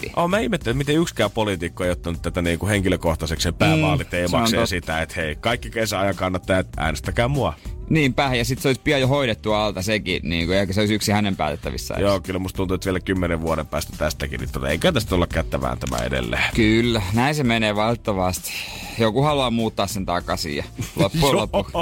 S2: 50-50.
S3: Oh, mä ihmettelen, että miten yksikään poliitikko ei ottanut tätä niin kuin henkilökohtaiseksi päävaaliteemaksi
S2: se on
S3: ja sitä, että hei, kaikki kesäajan kannattaa, äänestäkää mua.
S2: Niinpä, ja sitten se olisi pian jo hoidettu alta sekin, niin kuin, eikä se olisi yksi hänen päätettävissä.
S3: Joo, kyllä musta tuntuu, että vielä kymmenen vuoden päästä tästäkin, niin tota, eikä tästä olla kättä vääntämään edelleen.
S2: Kyllä, näin se menee valtavasti. Joku haluaa muuttaa sen takaisin ja loppujen [laughs] lopuksi.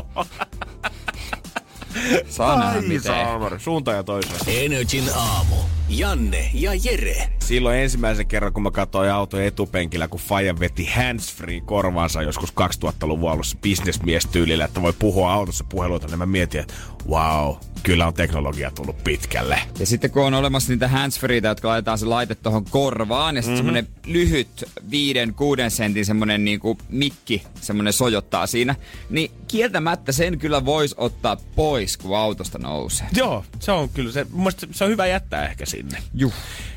S2: Saa nähdä miten.
S3: suuntaan ja toiseen.
S1: Energin aamu. Janne ja Jere.
S3: Silloin ensimmäisen kerran, kun mä katsoin auton etupenkillä, kun Faija veti handsfree korvaansa joskus 2000-luvun alussa bisnesmiestyylillä, että voi puhua autossa puheluita, niin mä mietin, että wow, kyllä on teknologia tullut pitkälle.
S2: Ja sitten kun on olemassa niitä handsfreeitä, jotka laitetaan se laite tuohon korvaan, ja sitten mm-hmm. semmonen lyhyt viiden, kuuden sentin semmonen niinku mikki, semmonen sojottaa siinä, niin kieltämättä sen kyllä voisi ottaa pois, kun autosta nousee.
S3: Joo, se on kyllä se, mun se on hyvä jättää ehkä sinne.
S2: Juh.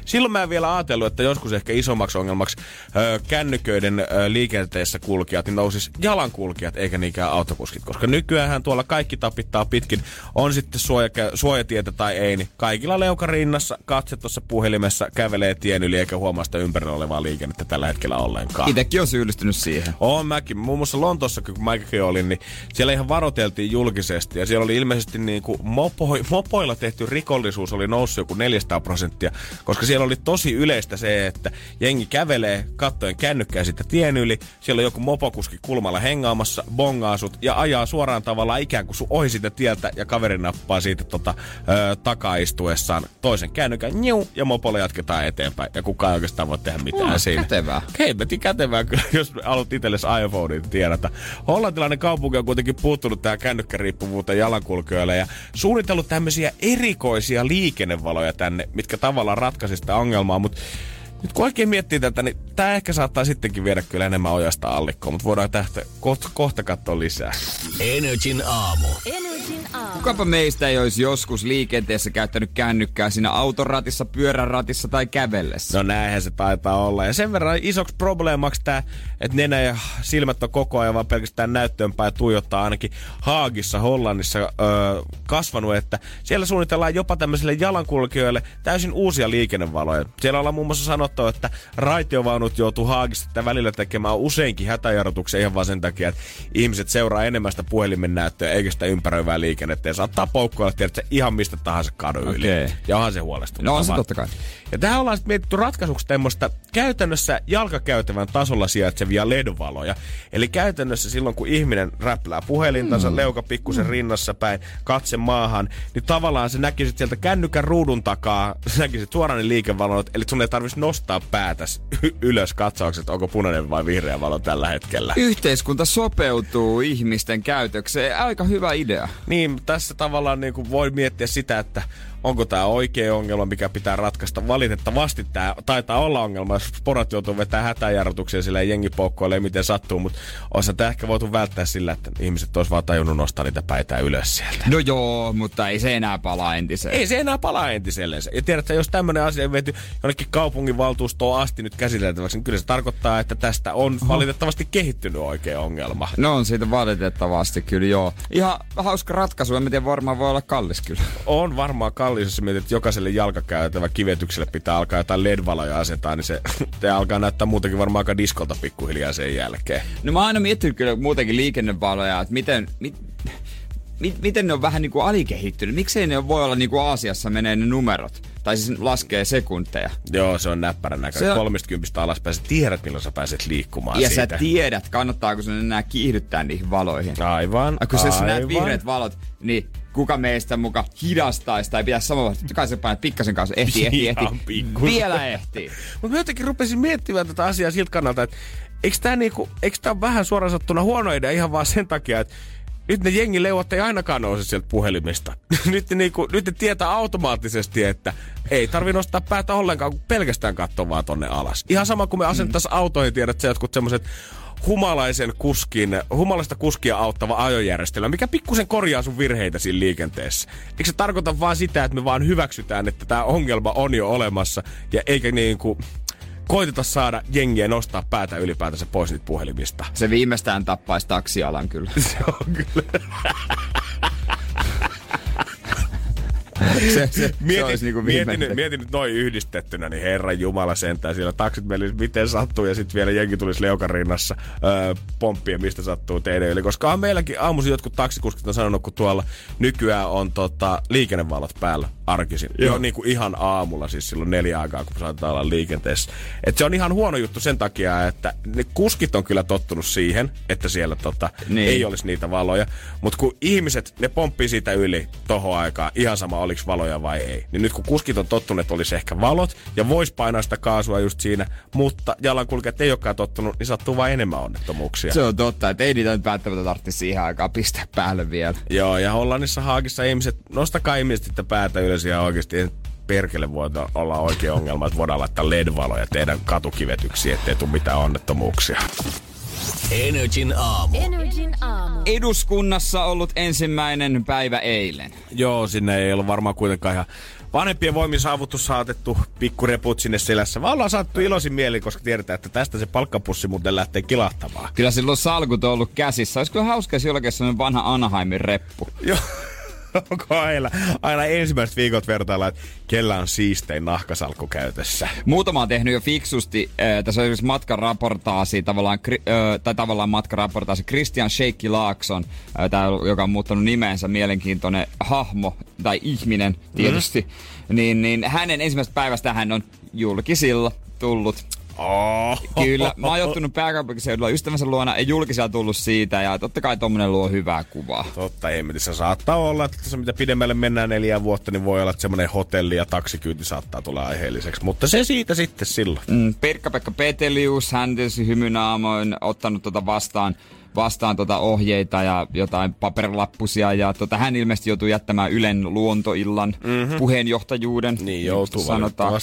S3: Silloin mä en vielä ajatellut, että joskus ehkä isommaksi ongelmaksi ö, kännyköiden ö, liikenteessä kulkijat, niin nousis jalankulkijat eikä niinkään autokuskit. Koska nykyään tuolla kaikki tapittaa pitkin, on sitten suoja, suojatietä tai ei, niin kaikilla leuka rinnassa, katse tuossa puhelimessa, kävelee tien yli eikä huomaa sitä ympärillä olevaa liikennettä tällä hetkellä ollenkaan.
S2: Itekin on syyllistynyt siihen.
S3: Oon mäkin. Muun muassa Lontoossa, kun mäkin olin, niin siellä ihan varoteltiin julkisesti. Ja siellä oli ilmeisesti niin kuin mopo, mopoilla tehty rikollisuus oli noussut joku 400 prosenttia. Koska siellä oli tosi yleistä se, että jengi kävelee kattojen kännykkää sitä tien yli. Siellä on joku mopokuski kulmalla hengaamassa, bongaa sut ja ajaa suoraan tavallaan ikään kuin sun ohi siitä tieltä ja kaveri nappaa siitä tota, ö, takaistuessaan toisen kännykän njiu, ja mopolla jatketaan eteenpäin. Ja kukaan ei oikeastaan voi tehdä mitään
S2: Oh,
S3: siinä.
S2: kätevää.
S3: Hemmetin kätevää kyllä, jos haluat itsellesi iPhone, niin tiedätä. Hollantilainen kaupunki on kuitenkin puuttunut tähän kännykkäriippuvuuteen jalankulkijoille ja suunnitellut tämmöisiä erikoisia liikennevaloja tänne, mitkä tavallaan ratkaisi sitä ongelmaa, mutta nyt kun oikein miettii tätä, niin tämä ehkä saattaa sittenkin viedä kyllä enemmän ojasta allikkoon, mutta voidaan tästä kohta, kohta katsoa lisää.
S1: Energin aamu.
S2: Kukapa meistä ei olisi joskus liikenteessä käyttänyt kännykkää siinä autoratissa, pyöräratissa tai kävellessä?
S3: No näinhän se taitaa olla. Ja sen verran isoksi probleemaksi tämä, että nenä ja silmät on koko ajan vaan pelkästään näyttöön päin tuijottaa ainakin Haagissa, Hollannissa öö, kasvanut, että siellä suunnitellaan jopa tämmöisille jalankulkijoille täysin uusia liikennevaloja. Siellä ollaan muun muassa sanottu, että raitiovaunut joutuu Haagissa tätä välillä tekemään useinkin hätäjarrutuksia ihan vaan sen takia, että ihmiset seuraa enemmän sitä puhelimen näyttöä eikä sitä ympäröivää liikennettä. Ja saattaa poukkoilla, tiedätkö, ihan mistä tahansa kadun yli.
S2: Okei.
S3: Ja onhan se huolestuttavaa.
S2: No on se totta kai.
S3: Ja tähän ollaan sitten mietitty ratkaisuksi tämmöistä käytännössä jalkakäytävän tasolla sijaitsevia LED-valoja. Eli käytännössä silloin, kun ihminen räplää puhelintansa, mm. leuka pikkusen mm. rinnassa päin, katse maahan, niin tavallaan se näkisit sieltä kännykän ruudun takaa, sä näkisit suoraan ne liikevalot, eli sun ei tarvitsisi nostaa päätä [laughs] ylös katsaukset, onko punainen vai vihreä valo tällä hetkellä.
S2: Yhteiskunta sopeutuu ihmisten käytökseen. Aika hyvä idea.
S3: Niin, tässä tavallaan niin kuin voi miettiä sitä, että onko tämä oikea ongelma, mikä pitää ratkaista. Valitettavasti tämä taitaa olla ongelma, jos porat joutuu vetämään hätäjarrutuksia sillä ei jengi poukkoilee miten sattuu, mutta olisi tämä ehkä voitu välttää sillä, että ihmiset olisi vaan tajunnut nostaa niitä päitä ylös sieltä.
S2: No joo, mutta ei se enää palaa entiseen.
S3: Ei se enää palaa entiselleen. Ja tiedätkö, jos tämmöinen asia on vety jonnekin kaupungin valtuustoon asti nyt käsiteltäväksi, niin kyllä se tarkoittaa, että tästä on valitettavasti kehittynyt oikea ongelma.
S2: No on siitä valitettavasti kyllä joo. Ihan hauska ratkaisu, en tiedä varmaan voi olla kallis kyllä.
S3: On varmaan kallis, jos sä mietit, että jokaiselle jalkakäytävä kivetykselle pitää alkaa jotain LED-valoja asentaa, niin se [laughs] te alkaa näyttää muutenkin varmaan aika diskolta pikkuhiljaa sen jälkeen.
S2: No mä oon aina miettinyt kyllä muutenkin liikennevaloja, että miten, mit, mit, miten ne on vähän niinku alikehittynyt. Miksei ne voi olla niinku Aasiassa menee ne numerot? Tai siis laskee sekunteja.
S3: Joo, se on näppärän näköinen.
S2: On-
S3: 30 alaspäin. Sä tiedät, milloin sä pääset liikkumaan
S2: Ja
S3: siitä.
S2: sä tiedät, kannattaako sun enää kiihdyttää niihin valoihin.
S3: Aivan,
S2: Ja kun jos sä näet
S3: aivan.
S2: vihreät valot, niin kuka meistä muka hidastaisi tai pitäisi samalla Totta kai sä painat pikkasen kanssa,
S3: Ihan
S2: ehtii.
S3: pikkusen.
S2: Vielä ehtii.
S3: Mutta mä jotenkin rupesin miettimään tätä asiaa siltä kannalta, että eikö tämä niinku, eikö tää vähän suoraan sattuna huono idea ihan vaan sen takia, että nyt ne jengi leuat ei ainakaan nouse sieltä puhelimista. [laughs] nyt, ne niinku, nyt ne tietää automaattisesti, että ei tarvi nostaa päätä ollenkaan, kun pelkästään katsoo vaan tonne alas. Ihan sama kuin me asentais autoihin, tiedät sä jotkut semmoset humalaisen kuskin, humalaista kuskia auttava ajojärjestelmä, mikä pikkusen korjaa sun virheitä siinä liikenteessä. Eikö se tarkoita vaan sitä, että me vaan hyväksytään, että tämä ongelma on jo olemassa ja eikä niinku koiteta saada jengiä nostaa päätä ylipäätänsä pois niitä puhelimista.
S2: Se viimeistään tappaisi taksialan kyllä. [laughs]
S3: Se on kyllä. [laughs]
S2: se, se, se
S3: Mietin,
S2: olisi niinku
S3: mietin,
S2: viimeinen.
S3: nyt, mietin nyt noin yhdistettynä, niin herran jumala sentään. Siellä taksit meillä miten sattuu ja sitten vielä jengi tulisi leukan rinnassa öö, pomppia, mistä sattuu teidän yli. Koska on meilläkin aamuisin jotkut taksikuskit on sanonut, kun tuolla nykyään on tota, liikennevalot päällä arkisin. Joo. Jo niin kuin ihan aamulla, siis silloin neljä aikaa, kun saatetaan olla liikenteessä. Et se on ihan huono juttu sen takia, että ne kuskit on kyllä tottunut siihen, että siellä tota,
S2: Niin.
S3: ei olisi niitä valoja. Mutta kun ihmiset, ne pomppii siitä yli tohon aikaan, ihan sama oliko valoja vai ei. Niin nyt kun kuskit on tottunut, että olisi ehkä valot ja vois painaa sitä kaasua just siinä, mutta jalankulkijat ei olekaan tottunut, niin sattuu vain enemmän onnettomuuksia.
S2: Se on totta, että ei niitä nyt välttämättä tarvitse siihen aikaan pistää päälle vielä.
S3: Joo, ja Hollannissa Haagissa ihmiset, nostakaa ihmiset sitten päätä ylös ja oikeasti perkele voi olla oikea ongelma, että voidaan laittaa LED-valoja teidän katukivetyksiin, ettei tule mitään onnettomuuksia.
S1: Energin aamu.
S4: Energin aamu.
S2: Eduskunnassa ollut ensimmäinen päivä eilen.
S3: Joo, sinne ei ollut varmaan kuitenkaan ihan vanhempien voimin saavutus saatettu pikkureput sinne selässä. Vaan ollaan saattu iloisin mieli, koska tiedetään, että tästä se palkkapussi muuten lähtee kilahtamaan.
S2: Kyllä silloin salkut on ollut käsissä. Olisi kyllä hauska, jos jollakin sellainen vanha Anaheimin reppu.
S3: Joo. Onko aina, aina ensimmäiset viikot vertailla, että kellä on siistein nahkasalkku käytössä?
S2: Muutama on tehnyt jo fiksusti. Äh, tässä on esimerkiksi matkaraportaasi, tavallaan, äh, tai tavallaan matkaraportaasi Christian Sheikki Laakson, äh, tää, joka on muuttanut nimensä, mielenkiintoinen hahmo tai ihminen tietysti. Mm. Niin, niin hänen ensimmäisestä päivästä hän on julkisilla tullut.
S3: Oh.
S2: Kyllä, mä oon joutunut pääkaupunkiseudulla ystävänsä luona, ei julkisia tullut siitä ja totta kai tommonen luo hyvää kuvaa.
S3: Totta, ei se saattaa olla, että tässä mitä pidemmälle mennään neljä vuotta, niin voi olla, että semmoinen hotelli ja taksikyyti saattaa tulla aiheelliseksi. Mutta se siitä sitten silloin.
S2: Mm, Pirkka-Pekka Petelius, hän tietysti hymynaamoin ottanut tota vastaan, vastaan tota ohjeita ja jotain paperilappusia. Ja tota, hän ilmeisesti joutui jättämään Ylen luontoillan mm-hmm. puheenjohtajuuden.
S3: Niin joutuu
S2: sanotaan.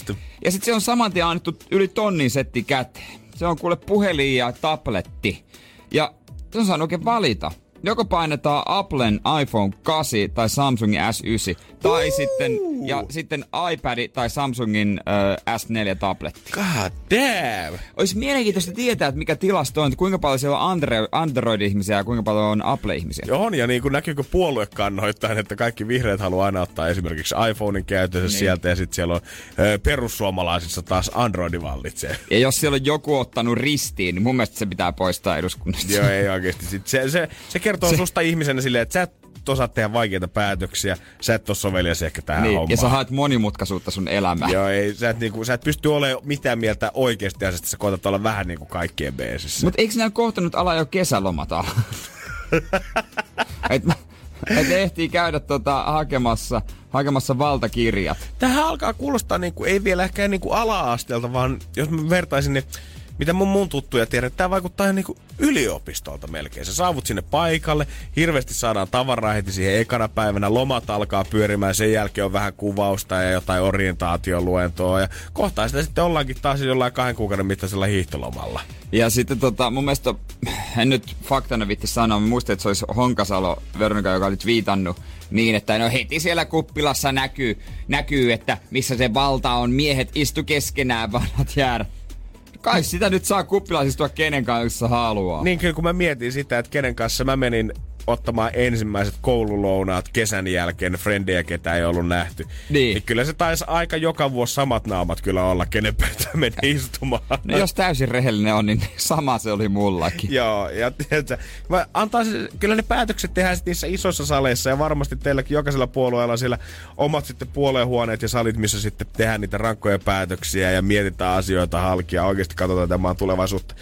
S2: Ja sitten se on saman tien annettu yli tonnin setti käteen. Se on kuule puhelin ja tabletti. Ja se on saanut oikein valita. Joko painetaan Applen iPhone 8 tai Samsungin S9, tai sitten, ja sitten iPad tai Samsungin ö, S4 tabletti.
S3: God damn!
S2: Olisi mielenkiintoista tietää, että mikä tilasto on, että kuinka paljon siellä on Android-ihmisiä ja kuinka paljon on Apple-ihmisiä.
S3: Joo, on, ja niin kuin näkyykö puoluekannoittain, että kaikki vihreät haluaa aina ottaa esimerkiksi iPhonein käytössä niin. sieltä, ja sitten siellä on ö, perussuomalaisissa taas Android vallitsee.
S2: Ja jos siellä on joku ottanut ristiin, niin mun mielestä se pitää poistaa eduskunnasta.
S3: Joo, ei oikeasti. Sit se, se, se kertoo se... susta ihmisenä silleen, että sä et osaa tehdä vaikeita päätöksiä, sä et ole sovelias ehkä tähän
S2: Niin,
S3: hommaan.
S2: ja sä haet monimutkaisuutta sun elämään.
S3: Joo, ei, sä, et niinku, sä et pysty olemaan mitään mieltä oikeasti asiasta, sä koetat olla vähän niinku kaikkien beesissä.
S2: Mutta eikö ne kohtanut ala jo kesälomat alla? [laughs] et, et ehtii käydä tota hakemassa, hakemassa valtakirjat.
S3: Tähän alkaa kuulostaa niinku, ei vielä ehkä niinku ala-asteelta, vaan jos mä vertaisin, niin mitä mun mun tuttuja tiedän, tämä vaikuttaa ihan niinku yliopistolta melkein. Sä saavut sinne paikalle, hirveästi saadaan tavaraa heti siihen ekana päivänä, lomat alkaa pyörimään, sen jälkeen on vähän kuvausta ja jotain orientaatioluentoa ja kohtaa sitä sitten ollaankin taas jollain kahden kuukauden mittaisella hiihtolomalla.
S2: Ja sitten tota, mun mielestä, en nyt faktana vitti sanoa, mä muistin, että se olisi Honkasalo Veronika, joka oli viitannut niin, että no heti siellä kuppilassa näkyy, näkyy, että missä se valta on, miehet istu keskenään, vanhat jäädä. Kai sitä nyt saa kuppilassa istua kenen kanssa haluaa.
S3: Niin kyllä kun mä mietin sitä, että kenen kanssa mä menin ottamaan ensimmäiset koululounaat kesän jälkeen, frendejä ketä ei ollut nähty.
S2: Niin.
S3: niin kyllä se taisi aika joka vuosi samat naamat kyllä olla, kenen pöytään [laughs] meni istumaan.
S2: No jos täysin rehellinen on, niin sama se oli mullakin.
S3: Joo, ja tiedätkö, mä antaisin, kyllä ne päätökset tehdään sitten niissä isoissa saleissa ja varmasti teilläkin jokaisella puolueella on siellä omat sitten puoluehuoneet ja salit, missä sitten tehdään niitä rankkoja päätöksiä ja mietitään asioita halki ja oikeasti katsotaan tämän tulevaisuutta.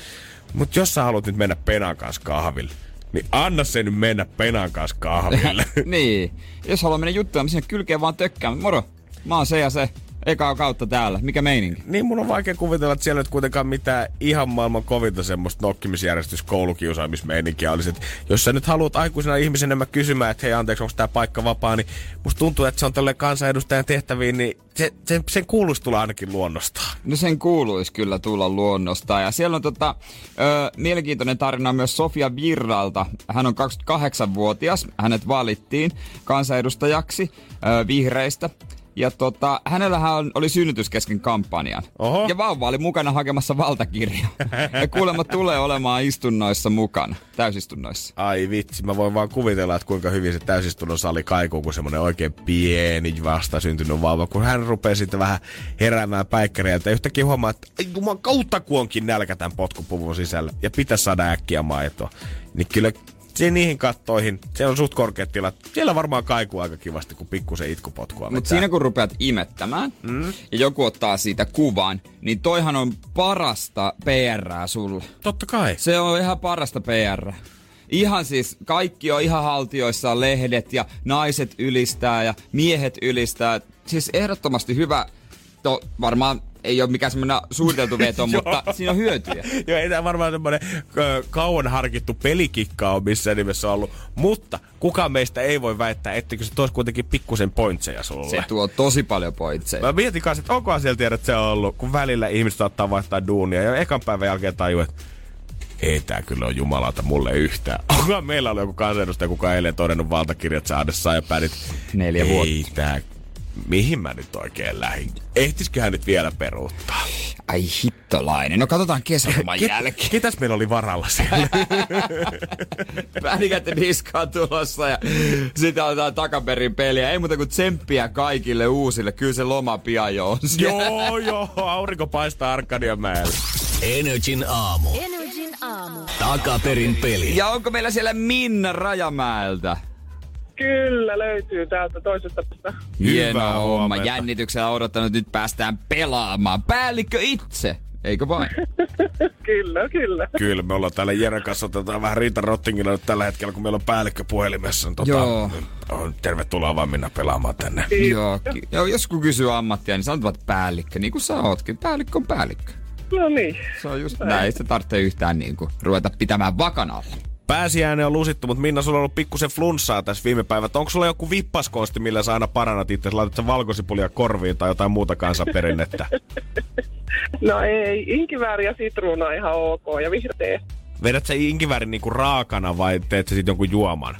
S3: Mutta jos sä haluat nyt mennä penan kanssa kahville, niin anna se nyt mennä penan kanssa kahville. [laughs]
S2: niin. Jos haluaa mennä juttuja, niin sinne kylkeen vaan tökkään. Moro, mä oon se ja se. Ekaa kautta täällä. Mikä meininki?
S3: niin mun on vaikea kuvitella, että siellä ei kuitenkaan mitään ihan maailman kovinta semmoista nokkimisjärjestys koulukiusaamismeininkiä olisi. Että jos sä nyt haluat aikuisena ihmisenä mä kysymään, että hei anteeksi, onko tämä paikka vapaa, niin musta tuntuu, että se on tälle kansanedustajan tehtäviin, niin se, se, sen kuuluisi tulla ainakin luonnostaan.
S2: No sen kuuluisi kyllä tulla luonnosta. Ja siellä on tota, ö, mielenkiintoinen tarina myös Sofia Virralta. Hän on 28-vuotias. Hänet valittiin kansanedustajaksi ö, vihreistä. Ja tota, hänellähän oli synnytys kesken kampanjan.
S3: Oho.
S2: Ja vauva oli mukana hakemassa valtakirjaa. ja kuulemma tulee olemaan istunnoissa mukana, täysistunnoissa.
S3: Ai vitsi, mä voin vaan kuvitella, että kuinka hyvin se täysistunnon sali kaikuu, kun semmonen oikein pieni vastasyntynyt vauva, kun hän rupeaa sitten vähän heräämään päikkäreiltä. Ja yhtäkkiä huomaa, että ai juman kautta kuonkin nälkä tämän potkupuvun sisällä. Ja pitäisi saada äkkiä maitoa. Niin kyllä se niihin kattoihin, se on suht korkeat tilat. Siellä varmaan kaikuu aika kivasti, kun pikkusen itkupotkua
S2: Mutta siinä kun rupeat imettämään mm. ja joku ottaa siitä kuvan, niin toihan on parasta PRää sulle.
S3: Totta kai.
S2: Se on ihan parasta PR. Ihan siis, kaikki on ihan haltioissaan, lehdet ja naiset ylistää ja miehet ylistää. Siis ehdottomasti hyvä, to, varmaan ei ole mikään semmoinen suunniteltu veto, [laughs] mutta siinä on hyötyjä.
S3: Joo, ei tämä varmaan semmoinen kauan harkittu pelikikka on missään nimessä ollut. Mutta kukaan meistä ei voi väittää, etteikö se toisi kuitenkin pikkusen pointseja sulle.
S2: Se tuo tosi paljon pointseja.
S3: Mä mietin kanssa, että onkohan siellä tiedä, että se on ollut, kun välillä ihmiset saattaa vaihtaa duunia ja ekan päivän jälkeen tajuu, että ei tää kyllä on jumalauta mulle yhtään. [laughs] Onkohan meillä ollut joku kansanedustaja, kuka eilen todennut valtakirjat saadessaan ja päädit,
S2: Neljä
S3: ei
S2: vuotta.
S3: tää, mihin mä nyt oikein lähdin? Ehtisiköhän nyt vielä peruuttaa?
S2: Ai hittolainen. No katsotaan kesäloman jälkeen.
S3: Ketäs meillä oli varalla siellä? [laughs]
S2: Pänikätten niskaa tulossa ja sitten aletaan takaperin peliä. Ei muuta kuin tsemppiä kaikille uusille. Kyllä se loma pian jo on siellä.
S3: joo, joo, aurinko paistaa Arkadianmäellä.
S1: Energin aamu.
S4: Energin aamu.
S1: Takaperin peli.
S2: Ja onko meillä siellä Minna Rajamäeltä?
S6: Kyllä löytyy täältä toisesta päästä.
S2: Hieno
S3: Hyvää
S2: homma.
S3: huomenta.
S2: Jännityksellä odottanut, nyt päästään pelaamaan. Päällikkö itse, eikö vain? [laughs]
S6: Kyllä, kyllä.
S3: Kyllä, me ollaan täällä Jeren kanssa otetaan vähän Riita Rottingilla nyt tällä hetkellä, kun meillä on päällikkö puhelimessa. Tota,
S2: Joo.
S3: On, tervetuloa vaan minä pelaamaan tänne.
S2: Joo, ki- joo, jos kun kysyy ammattia, niin sanot vaan että päällikkö, niin kuin sä ootkin. Päällikkö on päällikkö.
S6: No niin.
S2: Se on just näin, ei se tarvitse yhtään niin kuin ruveta pitämään vakan alla.
S3: Pääsiäinen on lusittu, mutta Minna, sulla on ollut pikkusen flunssaa tässä viime päivät. Onko sulla joku vippaskonsti, millä sä aina parannat itse? Laitat sä valkosipulia korviin tai jotain muuta kansanperinnettä? [laughs]
S6: No ei, inkivääri ja sitruuna on ihan ok ja vihreä
S3: Vedät sä inkiväärin niinku raakana vai teet sä sit jonkun juoman?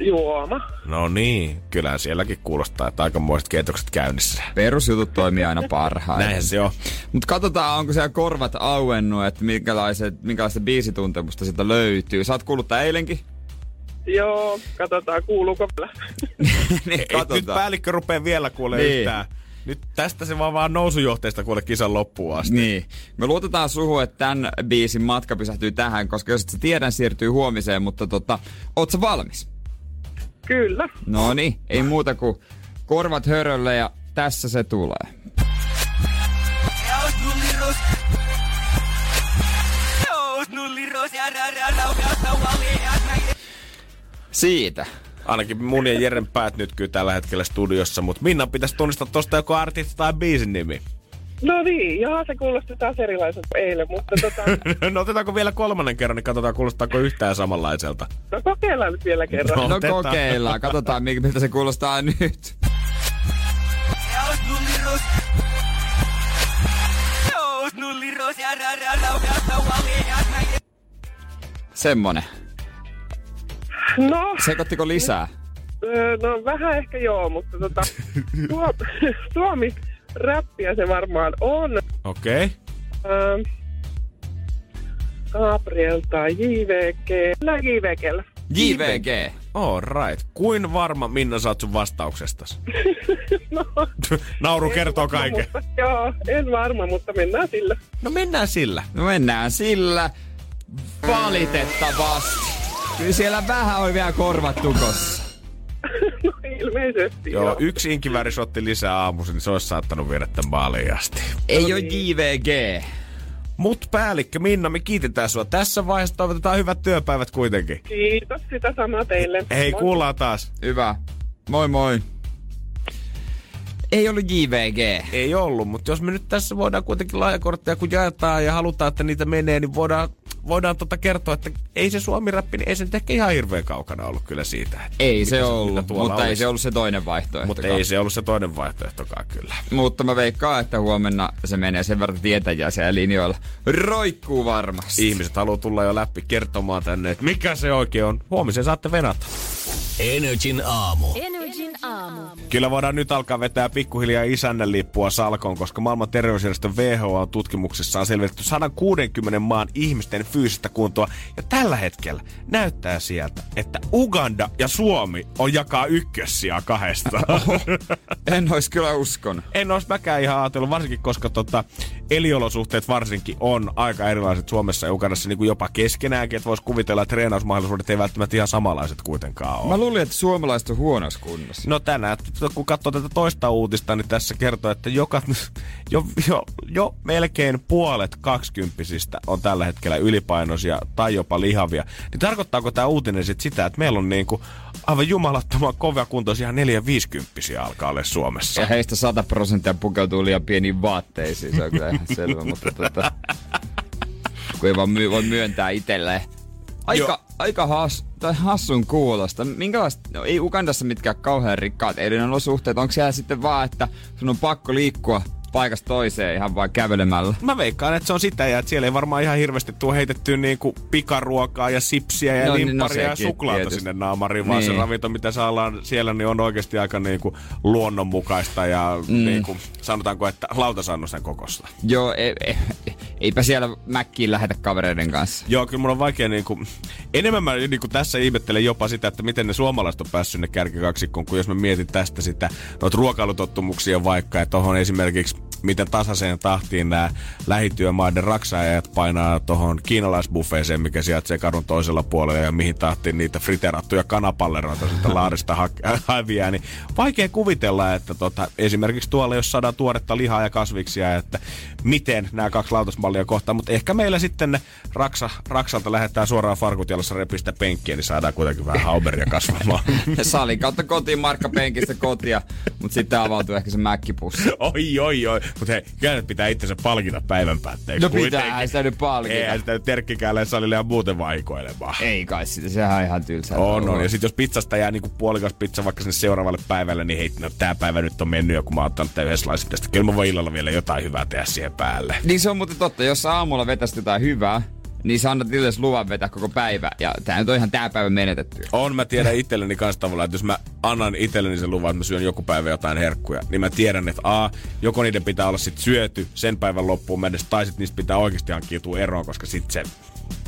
S6: Juoma.
S3: No niin, kyllähän sielläkin kuulostaa, että aikamoiset keitokset käynnissä.
S2: Perusjutut toimii aina parhaiten.
S3: Näinhän se on.
S2: Mutta katsotaan, onko siellä korvat auennut, että minkälaiset, minkälaista biisituntemusta sieltä löytyy. Oot kuullut tää eilenkin?
S6: Joo, katsotaan kuuluuko vielä. [laughs]
S2: niin,
S3: Ei, nyt päällikkö rupee vielä kuule
S2: Niin.
S3: niin. yhtään. Nyt tästä se vaan vaan nousujohteesta kuule kisan loppuun asti.
S2: Niin. Me luotetaan suhun, että tämän biisin matka pysähtyy tähän, koska jos et sä tiedän, siirtyy huomiseen, mutta tota, oot sä valmis?
S6: Kyllä.
S2: No niin, ei muuta kuin korvat hörölle ja tässä se tulee. Siitä.
S3: Ainakin mun ja Jeren päät nyt kyllä tällä hetkellä studiossa, mutta Minna pitäisi tunnistaa tosta joku artisti tai biisin nimi.
S6: No niin, joo, se kuulosti taas erilaiselta kuin eilen, mutta tota, [laughs]
S3: no otetaanko vielä kolmannen kerran, niin katsotaan kuulostaako yhtään samanlaiselta.
S6: no kokeillaan nyt vielä kerran.
S3: No.
S2: No
S3: Otetaan.
S2: kokeillaan, katsotaan mi- miltä se kuulostaa nyt. Semmonen.
S6: No,
S2: Sekoittiko lisää?
S6: no vähän ehkä joo, mutta tota, [laughs] Suo, Suomi räppiä se varmaan on.
S3: Okei. Okay.
S6: Öö, Gabriel tai JVG. No JVGllä.
S2: JVG.
S3: All right. Kuin varma Minna saat sun vastauksestas? [laughs]
S6: No,
S3: Nauru kertoo
S6: varma,
S3: kaiken.
S6: Mutta, joo, en varma, mutta mennään sillä.
S3: No mennään sillä.
S2: No mennään sillä. Valitettavasti. Kyllä siellä vähän oli vielä korvat tukossa. [laughs]
S6: No ilmeisesti
S3: Joo,
S6: joo.
S3: yksi inkiväärisotti lisää aamuisin, niin se olisi saattanut viedä tämän maaliin asti.
S2: Ei ole JVG.
S3: Mut päällikkö Minna, me kiitetään sua tässä vaiheessa. Toivotetaan hyvät työpäivät kuitenkin.
S6: Kiitos sitä samaa teille.
S3: Hei,
S6: Moi.
S3: kuullaan taas.
S2: Hyvä. Moi moi. Ei ollut JVG.
S3: Ei ollut, mutta jos me nyt tässä voidaan kuitenkin laajakortteja kun jaetaan ja halutaan, että niitä menee, niin voidaan, voidaan tota kertoa, että ei se suomi-räppi, niin ei se nyt ehkä ihan hirveän kaukana ollut kyllä siitä. Että
S2: Ei se ollut,
S3: tuolla
S2: mutta ei
S3: olisi.
S2: se ollut se toinen vaihtoehto.
S3: Mutta ei se ollut se toinen vaihtoehtokaan kyllä.
S2: Mutta mä veikkaan, että huomenna se menee sen verran tietäjiä siellä linjoilla. Roikkuu varmasti.
S3: Ihmiset haluaa tulla jo läpi kertomaan tänne, että mikä se oikein on. Huomisen saatte venata.
S1: Energin aamu.
S4: Energin aamu.
S3: Kyllä voidaan nyt alkaa vetää pikkuhiljaa isännän lippua salkoon, koska maailman terveysjärjestö WHO on tutkimuksessaan selvitetty 160 maan ihmisten fyysistä kuntoa. Ja tällä hetkellä näyttää sieltä, että Uganda ja Suomi on jakaa ykkössiä kahdesta.
S2: En ois kyllä uskon.
S3: en olisi mäkään ihan ajatellut, varsinkin koska tota, eliolosuhteet varsinkin on aika erilaiset Suomessa ja Ugandassa niin kuin jopa keskenäänkin. Että voisi kuvitella, että treenausmahdollisuudet ei välttämättä ihan samanlaiset kuitenkaan ole.
S2: Mä luulin, että suomalaiset on huonossa kunnossa.
S3: No tänään, kun katsoo tätä toista uutista, niin tässä kertoo, että joka, [laughs] jo, jo, jo melkein puolet kaksikymppisistä on tällä hetkellä ylipainoisia tai jopa lihavia. Niin tarkoittaako tämä uutinen sit sitä, että meillä on niinku aivan jumalattoman kovia kuntoisia 4 50 alkaa olla Suomessa?
S2: Ja heistä 100 prosenttia pukeutuu liian pieniin vaatteisiin, se on kyllä ihan selvä, mutta tota, kun ei vaan my, voi myöntää itselleen. Aika,
S3: Joo.
S2: aika has, tai hassun kuulosta. Minkälaista, no ei Ugandassa mitkään kauhean rikkaat elinolosuhteet. Onko siellä sitten vaan, että sun on pakko liikkua paikasta toiseen ihan vaan kävelemällä?
S3: Mä veikkaan, että se on sitä ja että siellä ei varmaan ihan hirveästi tuo heitettyä niinku pikaruokaa ja sipsiä ja
S2: No
S3: no,
S2: niin, no
S3: limpparia ja suklaata
S2: tietysti.
S3: sinne naamariin, vaan
S2: Niin.
S3: se ravinto, mitä saadaan siellä, niin on oikeasti aika niinku luonnonmukaista ja mm. niinku, sanotaanko, että lautasannosten kokosta.
S2: Joo, ei, ei, eipä siellä mäkkiin lähetä kavereiden kanssa.
S3: Joo, kyllä mun on vaikea niinku... Enemmän mä niinku tässä ihmettelen jopa sitä, että miten ne suomalaiset on päässyt sinne kärkikaksikkoon, kun jos mä mietin tästä sitä, noita ruokailutottumuksia vaikka, että tohon esimerkiksi miten tasaiseen tahtiin nämä lähityömaiden raksaajat painaa tuohon kiinalaisbuffeeseen, mikä sijaitsee kadun toisella puolella ja mihin tahtiin niitä friterattuja kanapalleroita sitä [laughs] laarista ha- häviää, niin vaikea kuvitella, että tota, esimerkiksi tuolla, jos saadaan tuoretta lihaa ja kasviksia, että miten nämä kaksi lautasmallia kohtaa, mutta ehkä meillä sitten ne raksa, raksalta lähdetään suoraan farkut jalassa repistä penkkiä, niin saadaan kuitenkin vähän hauberia kasvamaan. [laughs]
S2: Salin kautta kotiin, markkapenkistä kotia, mutta sitten avautuu ehkä se mäkkipussi.
S3: oi, oi, oi. Mutta hei, kyllä pitää itsensä palkita päivän päätteeksi.
S2: No
S3: kuitenkin.
S2: pitäähän sitä nyt palkita.
S3: Eihän sitä nyt terkkikäälle salille ja muuten vaikoilemaan.
S2: Ei kai sitä, sehän on ihan tylsää.
S3: On, on. Ja sitten jos pizzasta jää niinku puolikas pizza vaikka sinne seuraavalle päivälle, niin hei, no tää päivä nyt on mennyt jo, kun mä oon ottanut tää yhdessä laisin tästä. Kyllä mä voin illalla vielä jotain hyvää tehdä siihen päälle.
S2: Niin se on muuten totta, jos aamulla vetäisit jotain hyvää, niin sä annat itsellesi luvan vetää koko päivä. Ja tää nyt on ihan tää päivä menetetty.
S3: On, mä tiedän itselleni kanssa tavallaan, että jos mä annan itselleni sen luvan, että mä syön joku päivä jotain herkkuja, niin mä tiedän, että A, joko niiden pitää olla sit syöty sen päivän loppuun mennessä, tai sit niistä pitää oikeasti hankkiutua eroon, koska sit se,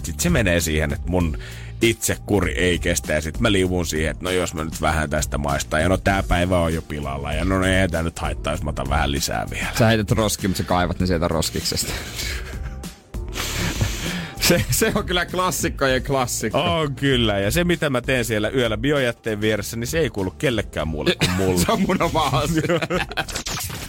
S3: sit se menee siihen, että mun itse kuri ei kestä ja sit mä liivun siihen, että no jos mä nyt vähän tästä maistan ja no tää päivä on jo pilalla ja no ei tää nyt haittaa, jos mä otan vähän lisää vielä.
S2: Sä heität roskiin, mutta sä kaivat ne sieltä roskiksesta. Se, se on kyllä klassikkojen klassikko.
S3: On kyllä, ja se mitä mä teen siellä yöllä biojätteen vieressä, niin se ei kuulu kellekään muulle kuin [laughs] mulle.
S2: Se on mun oma asia. [laughs]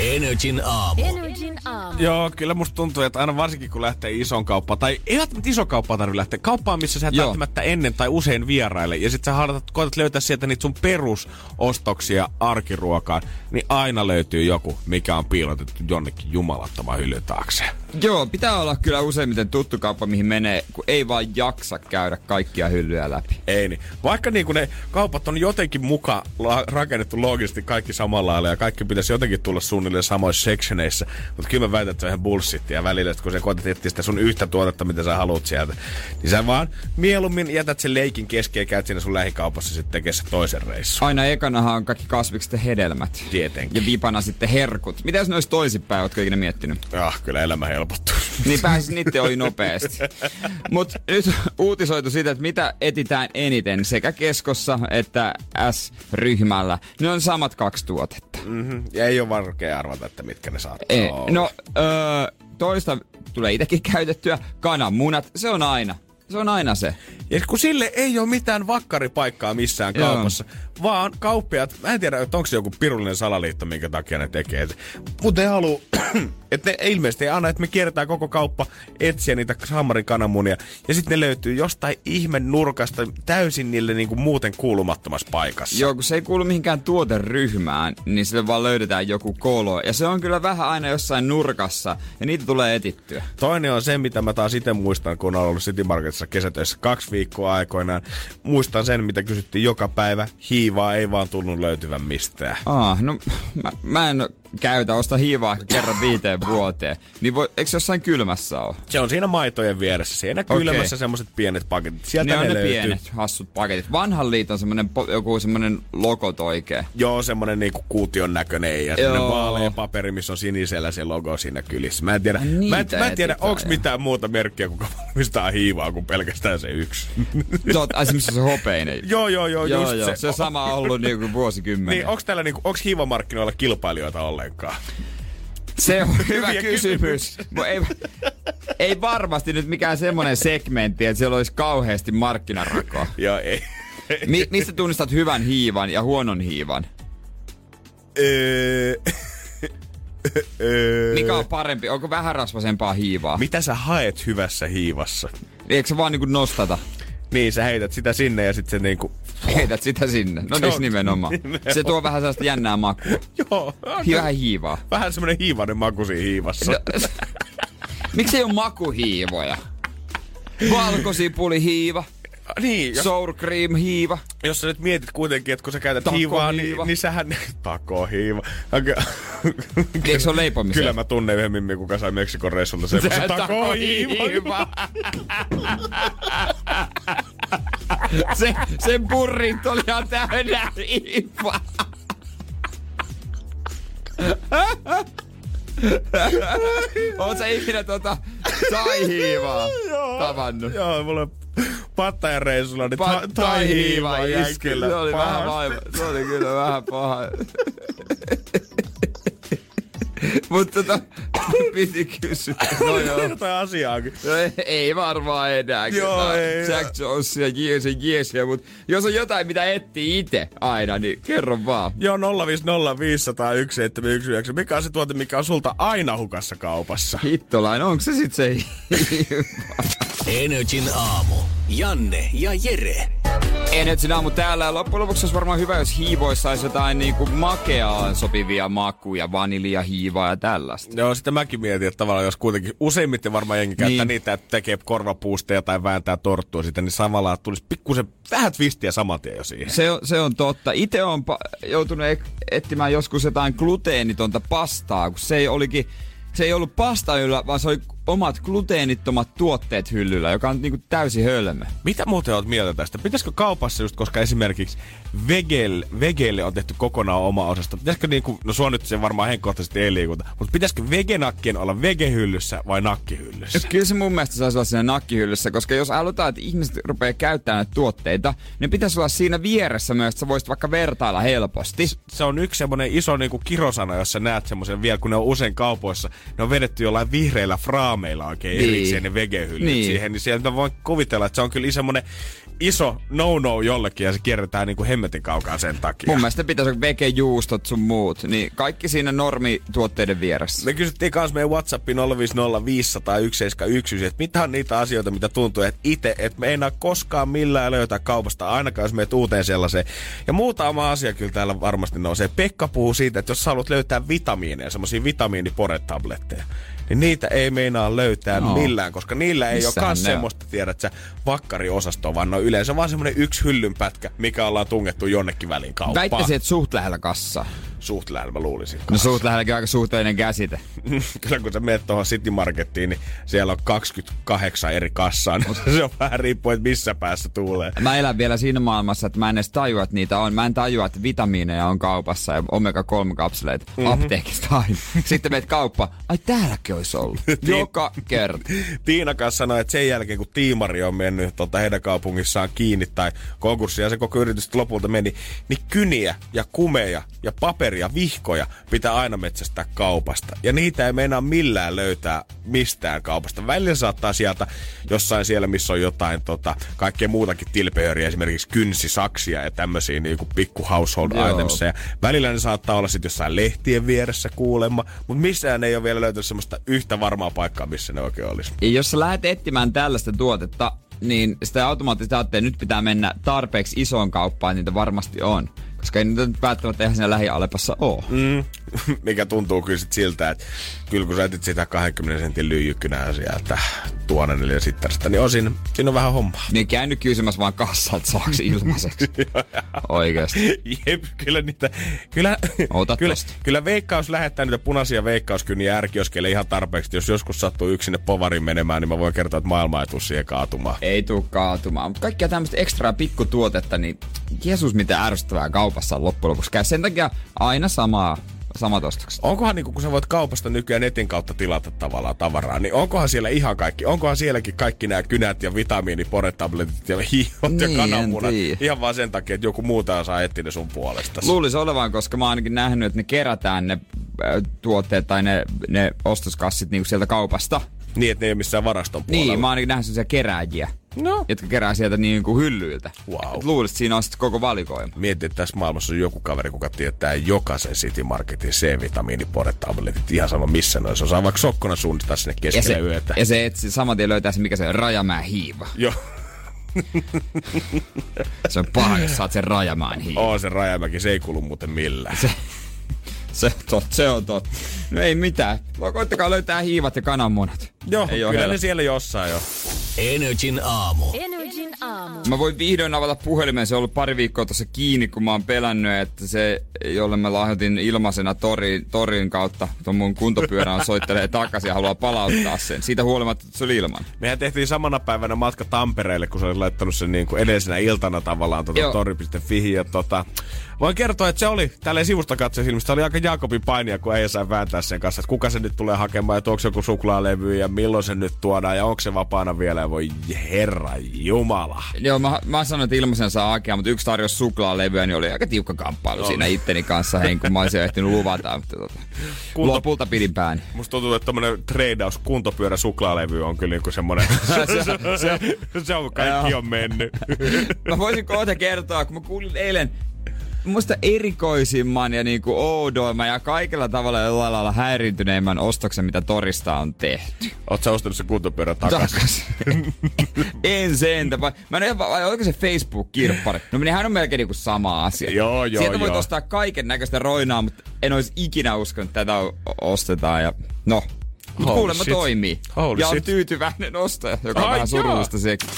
S1: Energin aamu.
S4: Energin aamu.
S3: Joo, kyllä musta tuntuu, että aina varsinkin kun lähtee isoon kauppaan, tai ei välttämättä iso kauppaan tarvitse lähteä, kauppaan, missä sä et välttämättä ennen tai usein vieraille, ja sit sä harjoitat, koetat löytää sieltä niitä sun perusostoksia arkiruokaan, niin aina löytyy joku, mikä on piilotettu jonnekin jumalattoman hyllyn taakse.
S2: Joo, pitää olla kyllä useimmiten tuttu kauppa, mihin menee, kun ei vaan jaksa käydä kaikkia hyllyjä läpi.
S3: Ei niin. Vaikka niin kuin ne kaupat on jotenkin muka la- rakennettu loogisesti kaikki samalla lailla ja kaikki pitäisi jotenkin tulla suunnilleen samoissa sectioneissa, mutta kyllä mä väitän, että se on ihan bullshittia välillä, että kun sä koetat etsiä sitä sun yhtä tuotetta, mitä sä haluat sieltä, niin sä vaan mieluummin jätät sen leikin kesken ja käyt siinä sun lähikaupassa sitten tekee se toisen reissun.
S2: Aina ekanahan on kaikki kasvikset ja hedelmät.
S3: Tietenkin.
S2: Ja vipana sitten herkut. Mitä jos ne olisi toisinpäin, ootko ikinä miettinyt?
S3: Ah, kyllä elämä helpottuu.
S2: Niin pääsis niitten oli nopeasti. Mutta nyt uutisoitu siitä, että mitä etitään eniten sekä keskossa että S-ryhmällä. Ne on samat kaksi tuotetta.
S3: Mm-hmm. Ja ei ole varkea arvata, että mitkä ne saattaa
S2: Ei.
S3: olla.
S2: No, öö, toista tulee itsekin käytettyä. Kananmunat, se on aina. Se on aina se.
S3: Ja kun sille ei ole mitään vakkaripaikkaa missään
S2: Joo.
S3: Vaan kauppiat, mä en tiedä, että onko se joku pirullinen salaliitto, minkä takia ne tekee. Mutta ne haluu, [clears throat] että ne ilmeisesti ei anna, että me kierretään koko kauppa etsiä niitä sammarin kananmunia. Ja sitten ne löytyy jostain ihme nurkasta täysin niille niinku muuten kuulumattomassa paikassa.
S2: Joo, kun se ei kuulu mihinkään tuoteryhmään, niin sille vaan löydetään joku kolo. Ja se on kyllä vähän aina jossain nurkassa, ja niitä tulee etittyä.
S3: Toinen on se, mitä mä taas itse muistan, kun olen ollut City Marketissa kesätöissä kaksi viikkoa aikoinaan. Muistan sen, mitä kysyttiin joka päivä. Hiivaa ei vaan tullut löytyvän mistään.
S2: Ah, no mä, mä en käytä, osta hiivaa kerran viiteen vuoteen. Niin voi, eikö se jossain kylmässä ole?
S3: Se on siinä maitojen vieressä. Siinä
S2: Okei.
S3: kylmässä semmoset pienet paketit. Sieltä
S2: Ne on
S3: ne,
S2: ne
S3: löytyy.
S2: pienet, hassut paketit. Vanhan liiton semmonen, joku semmonen logot oikein.
S3: Joo, semmonen niinku kuution näköinen ja semmonen vaalea paperi, missä on sinisellä se logo siinä kylissä. Mä en tiedä,
S2: Ai
S3: mä en, mä en tiedä onks mitään muuta merkkiä, kuka valmistaa hiivaa kuin pelkästään se yksi.
S2: Totta, ai se missä se hopeinen. [laughs]
S3: joo, joo, joo,
S2: joo,
S3: just
S2: joo.
S3: se.
S2: Se on sama ollut niinku vuosikymmenen.
S3: Niin, onks täällä niinku, onks hiivamarkkinoilla kilpailijoita ollenkaan?
S2: Se on hyvä
S3: Hyviä
S2: kysymys. Mut ei, ei varmasti nyt mikään semmonen segmentti, että siellä olisi kauheasti markkinarakoa.
S3: Joo, ei.
S2: Mi- mistä tunnistat hyvän hiivan ja huonon hiivan?
S3: Öö, [laughs] öö,
S2: Mikä on parempi? Onko vähän rasvasempaa hiivaa?
S3: Mitä sä haet hyvässä hiivassa?
S2: Eikö se vaan niinku nostata?
S3: Niin, sä heität sitä sinne ja sitten se niinku...
S2: Heität sitä sinne. No niin nimenomaan.
S3: nimenomaan.
S2: Se tuo vähän sellaista jännää makua.
S3: Joo.
S2: Vähän hiivaa.
S3: Vähän semmonen hiivainen maku siinä hiivassa.
S2: No, Miksi ei ole makuhiivoja? Valkosipuli hiiva,
S3: niin, jos,
S2: sour cream hiiva.
S3: jos sä nyt mietit kuitenkin, että kun sä käytät
S2: Takohiiva.
S3: hiivaa, niin, niin sähän... Takohiiva. Okay.
S2: Eikö se ole leipomiseen?
S3: Kyllä mä tunnen yhden mimmin, kuka sai Meksikon reissulta [laughs] semmoisen takohiiva.
S2: se, sen burrit oli ihan täynnä hiivaa. [laughs] Oot sä ikinä tota tai-hiivaa tavannut?
S3: Joo, mulla pattajan reissulla, niin
S2: Pa-
S3: ta- tai-hiiva kyllä
S2: Se oli vähän vaiva. Se oli kyllä vähän paha. [laughs] [laughs] Mutta tota, [laughs] piti kysyä. No joo.
S3: Jotain asiaakin.
S2: No ei, ei varmaan enää.
S3: Joo, ei.
S2: Jack Jones ja jees ja jees, ja mutta jos on jotain, mitä etsii itse aina, niin kerro vaan.
S3: Joo, 050501719. Mikä on se tuote, mikä on sulta aina hukassa kaupassa?
S2: Hittolain, onko se sit se
S1: Energin aamu. Janne ja Jere.
S2: Energin aamu täällä ja loppujen lopuksi olisi varmaan hyvä, jos hiivoissa olisi jotain niinku makeaan sopivia makuja, vanilja, hiivaa ja tällaista.
S3: Joo, sitä mäkin mietin, että tavallaan jos kuitenkin useimmiten varmaan jengi käyttää
S2: Niin.
S3: niitä, että tekee korvapuusteja tai vääntää torttua sitä, niin samalla tulisi pikkusen vähän twistiä saman tien jo siihen.
S2: Se on, se on totta. Itse on pa- joutunut etsimään joskus jotain gluteenitonta pastaa, kun se ei olikin, se ei ollut pasta yllä, vaan se oli omat gluteenittomat tuotteet hyllyllä, joka on niinku täysin hölmö.
S3: Mitä muuten oot mieltä tästä? Pitäisikö kaupassa just, koska esimerkiksi vegel, vegeille on tehty kokonaan oma osasto, pitäisikö niinku, no sua nyt se varmaan henkkohtaisesti ei liikuta, mutta pitäisikö vegenakkien olla vegehyllyssä vai nakkihyllyssä?
S2: Kyllä se mun mielestä saisi olla siinä nakkihyllyssä, koska jos halutaan, että ihmiset rupeaa käyttämään näitä tuotteita, niin pitäisi olla siinä vieressä myös, että sä voisit vaikka vertailla helposti.
S3: Se on yksi semmonen iso niinku kirosana, jos sä näet semmoisen vielä, kun ne on usein kaupoissa. Ne on vedetty jollain vihreillä fraasilla daameilla oikein
S2: Niin.
S3: erikseen ne vegehyllyt
S2: Niin.
S3: siihen, niin sieltä voi kuvitella, että se on kyllä semmoinen iso no-no jollekin ja se kierretään niinku hemmetin kaukaa sen takia.
S2: Mun mielestä pitäisi olla vegejuustot sun muut. Niin kaikki siinä normituotteiden vieressä.
S3: Me kysyttiin kans meidän WhatsAppin 050501711, että mitä on niitä asioita, mitä tuntuu, että itse, että me ei enää koskaan millään löytää kaupasta, ainakaan jos meet uuteen sellaiseen. Ja muutama asia kyllä täällä varmasti nousee. Pekka puhuu siitä, että jos sä haluat löytää vitamiineja, semmoisia vitamiiniporetabletteja, niin niitä ei meinaa löytää
S2: Joo.
S3: millään, koska niillä ei ole
S2: Missähän
S3: kans semmoista, tiedät sä, vakkariosastoa, vaan ne on yleensä vaan semmoinen yksi hyllynpätkä, mikä ollaan tungettu jonnekin väliin kauppaan.
S2: Väittäisin, että suht lähellä kassaa.
S3: Suht lähellä mä luulisin.
S2: No suht lähelläkin aika suhteellinen käsite. [laughs]
S3: Kyllä kun sä menet tuohon City Markettiin, niin siellä on 28 eri kassaa. Niin [laughs] se on vähän riippuu, että missä päässä tuulee.
S2: Mä elän vielä siinä maailmassa, että mä en edes tajua, että niitä on. Mä en tajua, että vitamiineja on kaupassa ja omega-3 kapseleita
S3: Mhm.
S2: mm-hmm. apteekista aina. [laughs] Sitten meet kauppa. Ai täälläkin olisi ollut. Joka kerta.
S3: Tiina kanssa sanoi, että sen jälkeen kun Tiimari on mennyt tota heidän kaupungissaan kiinni tai konkurssi ja se koko yritys lopulta meni, niin kyniä ja kumeja ja paperia, vihkoja pitää aina metsästää kaupasta. Ja niitä ei meinaa millään löytää mistään kaupasta. Välillä saattaa sieltä jossain siellä, missä on jotain tota, kaikkea muutakin tilpehöriä, esimerkiksi kynsisaksia ja tämmöisiä niin kuin pikku household
S2: Joo.
S3: items. Ja välillä ne saattaa olla sitten jossain lehtien vieressä kuulemma, mutta missään ei ole vielä löytynyt semmoista yhtä varmaa paikkaa, missä ne oikein olisi.
S2: Ja jos sä lähdet etsimään tällaista tuotetta, niin sitä automaattisesti ajattelee, että nyt pitää mennä tarpeeksi isoon kauppaan, niitä varmasti on. Koska ei niitä nyt välttämättä ihan siinä lähialepassa ole.
S3: Mm, mikä tuntuu kyllä sit siltä, että kyllä kun sä etit sitä 20 sentin lyijykynää sieltä tuonen eli sittarista, niin on siinä, siinä on vähän hommaa.
S2: Niin käynyt kysymässä vaan kassalta saaksi ilmaiseksi. [laughs] Oikeesti.
S3: Jep, kyllä niitä, kyllä,
S2: Ota
S3: kyllä,
S2: tosta.
S3: kyllä veikkaus lähettää niitä punaisia veikkauskyniä ärkioskeille ihan tarpeeksi. Jos joskus sattuu yksin sinne povarin menemään, niin mä voin kertoa, että maailma ei tuu siihen kaatumaan.
S2: Ei tuu kaatumaan. Mutta kaikkia tämmöistä ekstraa pikkutuotetta, niin Jeesus mitä ärsyttävää kaupassa on loppujen lopuksi käy. Sen takia aina samaa, samat ostokset.
S3: Onkohan niin kun sä voit kaupasta nykyään netin kautta tilata tavallaan tavaraa, niin onkohan siellä ihan kaikki, onkohan sielläkin kaikki nämä kynät ja vitamiiniporetabletit ja hiot
S2: Niin,
S3: ja kananmunat ihan vaan sen takia, että joku muuta osaa etsiä ne sun puolesta.
S2: Luulisi olevan, koska mä oon ainakin nähnyt, että ne kerätään ne äh, tuotteet tai ne, ne ostoskassit niinku sieltä kaupasta.
S3: Niin, että ne ei ole missään varaston puolella.
S2: Niin, mä oon ainakin nähnyt sellaisia kerääjiä,
S3: No.
S2: jotka kerää sieltä niinku hyllyiltä.
S3: Wow.
S2: Et luulisit, että siinä on sitten koko valikoima.
S3: Mietin, että tässä maailmassa on joku kaveri, kuka tietää jokaisen City Marketin C-vitamiiniporetabletit ihan sama missä ne on. Se osaa vaikka sokkona suunnistaa sinne
S2: Ja
S3: keskelle
S2: se,
S3: yötä.
S2: ja se etsi, saman tien löytää se, mikä se on, Rajamäen hiiva.
S3: Joo,
S2: Se on paha, jos saat sen Rajamäen hiiva.
S3: on se Rajamäki, se ei kuulu muuten millään. Se.
S2: Se on totta, se on totta. No ei mitään. Koittakaa löytää hiivat ja kananmunat.
S3: Joo,
S2: ei
S3: kyllä ne siellä jossain jo.
S1: Energin aamu.
S4: Energin aamu.
S2: Mä voin vihdoin avata puhelimen. Se on ollut pari viikkoa tuossa kiinni, kun mä oon pelännyt, että se, jolle mä lahjoitin ilmaisena tori, torin kautta, tuon mun kuntopyörän soittelee takaisin ja haluaa palauttaa sen. Siitä huolimatta, että se oli ilman.
S3: Mehän tehtiin samana päivänä matka Tampereelle, kun se oli laittanut sen niin kuin edellisenä iltana tavallaan tuota tori.fi. Ja tota, voin kertoa, että se oli tälleen sivusta katsoen silmistä, oli aika Jaakobin painia, kun ei saa vääntää sen kanssa, että kuka se nyt tulee hakemaan, ja tuoksi joku suklaalevy, ja milloin se nyt tuodaan, ja onko se vapaana vielä, ja voi herra jumala.
S2: Joo, mä, mä sanoin, että ilmaisen saa hakea, mutta yksi tarjosi suklaalevyä, niin oli aika tiukka kamppailu siinä itteni kanssa, hein, kun mä olisin ehtinyt luvata. Mutta tota,
S3: Kunto-
S2: lopulta pidin pääni.
S3: Musta tuntuu, että tommonen treidaus kuntopyörä suklaalevy on kyllä niinku semmonen... [laughs] se, [laughs] se, se, on kaikki
S2: Joo.
S3: on mennyt.
S2: Mä voisin kohta kertoa, kun mä kuulin eilen musta erikoisimman ja niinku oudoimman ja kaikella tavalla jollain lailla häirintyneimmän ostoksen, mitä torista on tehty.
S3: Oot sä ostanut se kuntopyörä takas?
S2: Takas. [laughs] en sentä. Vai, mä en vai oliko se Facebook-kirppari? No nehän on melkein niinku sama asia.
S3: Joo, joo,
S2: Sieltä voit
S3: joo.
S2: ostaa kaiken näköistä roinaa, mutta en olisi ikinä uskonut, että tätä ostetaan. Ja no,
S3: Holy
S2: kuulemma
S3: shit.
S2: toimii.
S3: Holy
S2: ja on
S3: shit.
S2: tyytyväinen ostaja, joka on
S3: Ai
S2: vähän surullista sekin.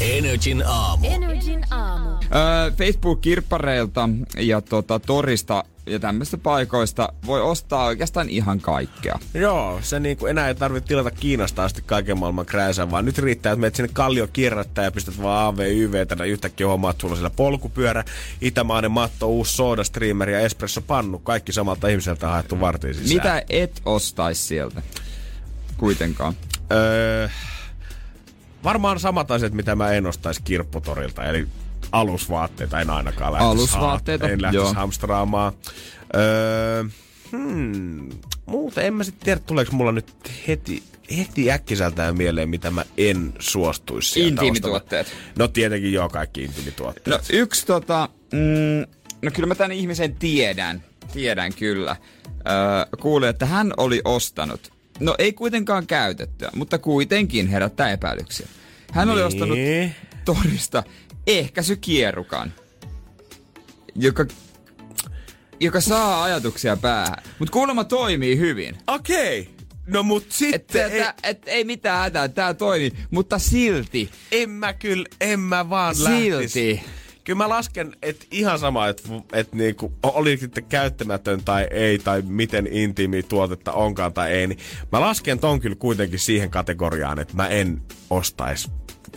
S1: Energin aamu.
S4: Energin aamu.
S2: Öö, Facebook-kirppareilta ja tota, torista ja tämmöistä paikoista voi ostaa oikeastaan ihan kaikkea.
S3: Joo, se niinku enää ei tarvitse tilata Kiinasta asti kaiken maailman krääsän, vaan nyt riittää, että menet sinne kallio kierrättää ja pistät vaan AV, YV, tänä yhtäkkiä että sulla on siellä polkupyörä, itämainen matto, uusi soda, streamer ja espresso pannu, kaikki samalta ihmiseltä haettu vartiin sisään.
S2: Mitä et ostais sieltä? Kuitenkaan.
S3: Öö, varmaan samat asiat, mitä mä en ostaisi kirpputorilta, eli alusvaatteita en ainakaan lähtisi
S2: Alusvaatteita,
S3: haa- En lähtisi
S2: joo.
S3: hamstraamaan. Öö, hmm, Mutta en mä sitten tiedä, tuleeko mulla nyt heti, heti äkkiseltään mieleen, mitä mä en suostuisi sieltä
S2: Intiimituotteet.
S3: ostamaan. No tietenkin joo, kaikki intiimituotteet.
S2: No yksi tota, mm, no kyllä mä tämän ihmisen tiedän, tiedän kyllä. Öö, kuulin, että hän oli ostanut, no ei kuitenkaan käytettyä, mutta kuitenkin herättää epäilyksiä. Hän oli
S3: Niin.
S2: ostanut torista ehkäisykierukan, joka, joka saa ajatuksia päähän, mutta kuulemma toimii hyvin.
S3: Okei. No mut sitten
S2: et,
S3: ei,
S2: et, et, ei mitään hätää, tää toimii, mutta silti,
S3: en mä kyllä, en mä vaan
S2: silti.
S3: lähtis. Kyllä mä lasken, että ihan sama, että et niinku, oli sitten käyttämätön tai ei, tai miten intiimi tuotetta onkaan tai ei, niin mä lasken ton kyllä kuitenkin siihen kategoriaan, että mä en ostais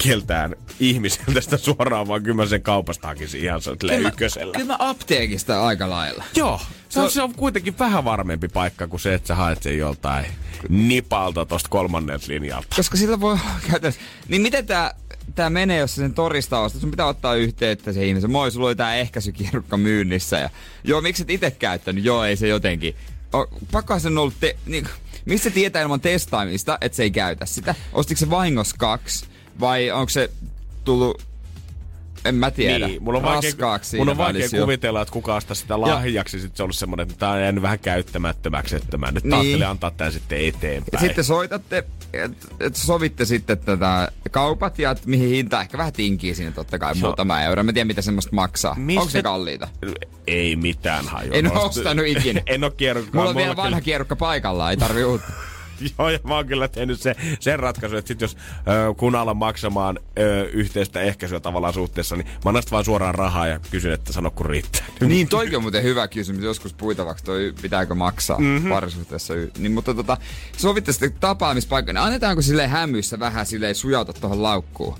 S3: keltään ihmiseltä [laughs] sitä suoraan, vaan kyllä mä sen kaupasta hakisin ihan sille ykkösellä.
S2: Kyllä mä apteekista aika lailla.
S3: Joo, se on,
S2: Se-
S3: se on kuitenkin vähän varmempi paikka kuin se, että sä haet sen joltain nipalta tosta kolmannelta linjalta.
S2: Koska sillä voi [laughs] käytännössä... Niin miten tää, tää menee, jos sen torista ostat? Sun pitää ottaa yhteyttä se ihmisen. Moi, sulla oli tää ehkäisykierukka myynnissä. Ja, joo, miksi et itse käyttänyt? Joo, ei se jotenkin. O, sen ollut... Te, niin, mistä tietää ilman testaamista, että se ei käytä sitä? Ostiko se vahingossa kaksi? Vai onko se tullut... En mä tiedä.
S3: Niin, mulla on vaikea,
S2: Raskaaksi
S3: mun on
S2: siinä
S3: vaikea kuvitella, että kuka ostaa sitä lahjaksi. Sitten se on ollut semmoinen, että tää on jäänyt vähän käyttämättömäksi, että mä nyt
S2: Niin.
S3: antaa tän sitten
S2: Ja
S3: eteenpäin.
S2: sitten soitatte, että et sovitte sitten tätä kaupat ja et mihin hinta ehkä vähän tinkii siinä totta kai muutama euro. Mä en tiedä mitä semmoista maksaa.
S3: Mistä-
S2: Onko se kalliita?
S3: Ei mitään hajua.
S2: En ostanut ikinä. [laughs]
S3: en oo kierrokkaa.
S2: Mulla on vielä vanha kierrukka paikallaan, ei tarvi uutta. [laughs] [laughs]
S3: Joo, ja mä oon kyllä tehnyt se, sen ratkaisun, että sit jos ö, kun alan maksamaan ö, yhteistä ehkäisyä tavallaan suhteessa, niin mä annan vaan suoraan rahaa ja kysyn, että sano kun riittää. [laughs]
S2: niin, toikin on muuten hyvä kysymys. Joskus puitavaksi toi pitääkö maksaa
S3: Mhm.
S2: mm-hmm. parisuhteessa. Niin, mutta tota, sovitte sitten tapaamispaikka. Niin annetaanko sille hämyssä vähän silleen sujauta tuohon laukkuun?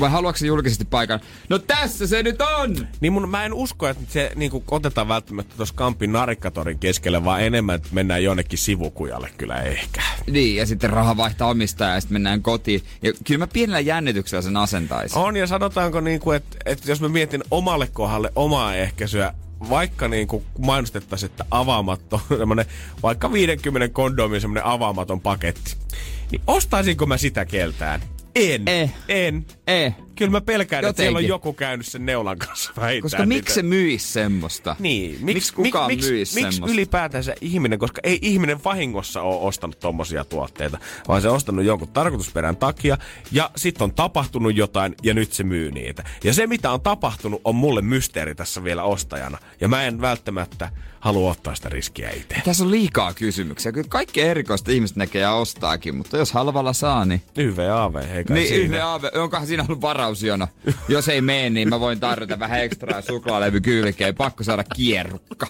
S2: Vai haluatko se julkisesti paikan? No tässä se nyt on!
S3: Niin mun, mä en usko, että se niin kuin, otetaan välttämättä tuossa Kampin narikkatorin keskellä, vaan enemmän, että mennään jonnekin sivukujalle kyllä ehkä.
S2: Niin, ja sitten raha vaihtaa omistajaa ja sitten mennään kotiin. Ja kyllä mä pienellä jännityksellä sen asentaisin.
S3: On, ja sanotaanko, niin kuin, että, että jos mä mietin omalle kohdalle omaa ehkäisyä, vaikka niin kuin mainostettaisiin, että avaamaton, [laughs] semmonen, vaikka 50 kondomin semmoinen avaamaton paketti, niin ostaisinko mä sitä keltään? En.
S2: Eh.
S3: En.
S2: Eh,
S3: Kyllä mä pelkään, että siellä on
S2: Jotenkin.
S3: joku käynyt sen neulan kanssa vähintään.
S2: koska miksi se myisi semmoista?
S3: Niin, miksi,
S2: Miksi kukaan
S3: miksi,
S2: myisi
S3: miksi
S2: semmoista?
S3: ylipäätänsä ihminen, koska ei ihminen vahingossa ole ostanut tommosia tuotteita, vaan se on ostanut jonkun tarkoitusperän takia, ja sitten on tapahtunut jotain, ja nyt se myy niitä. Ja se, mitä on tapahtunut, on mulle mysteeri tässä vielä ostajana, ja mä en välttämättä halua ottaa sitä riskiä itse.
S2: Tässä on liikaa kysymyksiä. Kyllä kaikki erikoista ihmiset näkee ja ostaakin, mutta jos halvalla saa, niin...
S3: YVAV, hei kai
S2: Niin,
S3: siinä.
S2: aave, onkohan siinä ollut varausjona? Jos ei mene, niin mä voin tarjota vähän ekstraa suklaalevy kylkeen. Pakko saada kierrukka.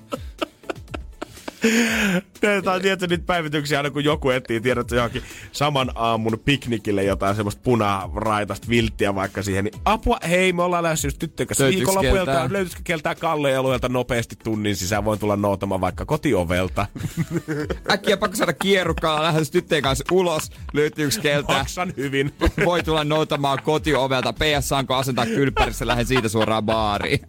S3: Tämä on tietysti niitä päivityksiä aina kun joku etsii, tiedät sä johonkin saman aamun piknikille jotain semmoista punaraitasta vilttiä vaikka siihen, niin apua, hei me ollaan lähdössä just tyttöjen kanssa
S2: keltään?
S3: löytyisikö keltään Kalle ja Luelta nopeasti tunnin sisään, voin tulla noutamaan vaikka kotiovelta. [laughs]
S2: Äkkiä pakko saada kierrukkaa, lähes tyttöjen kanssa ulos. Löytyykö keltään?
S3: Maksan hyvin. [laughs]
S2: Voi tulla noutamaan kotiovelta. PS saanko asentaa kylppärissä, lähden siitä suoraan baariin.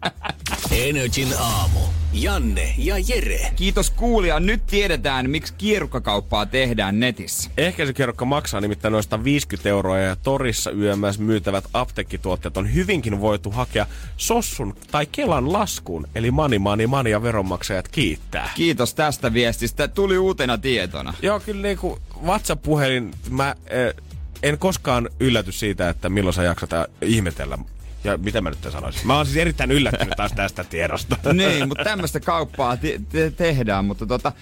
S1: Energin aamu. Janne ja Jere.
S2: Kiitos kuulija. Nyt tiedetään, miksi kierukkakauppaa tehdään netissä.
S3: Ehkäisykierrokka maksaa nimittäin noin 150 euroa ja torissa yömässä myytävät apteekkituotteet on hyvinkin voitu hakea Sossun tai Kelan laskuun. Eli mani, mani, mani ja veronmaksajat kiittää.
S2: Kiitos tästä viestistä. Tuli uutena tietona.
S3: Joo, kyllä niinku WhatsApp-puhelin, mä eh, en koskaan ylläty siitä, että milloin sä jaksat äh, ihmetellä. Ja mitä mä nyt sanoisin? Mä oon siis erittäin yllättynyt taas tästä tiedosta. [laughs]
S2: niin, mutta tämmöistä kauppaa te- te- tehdään, mutta tota,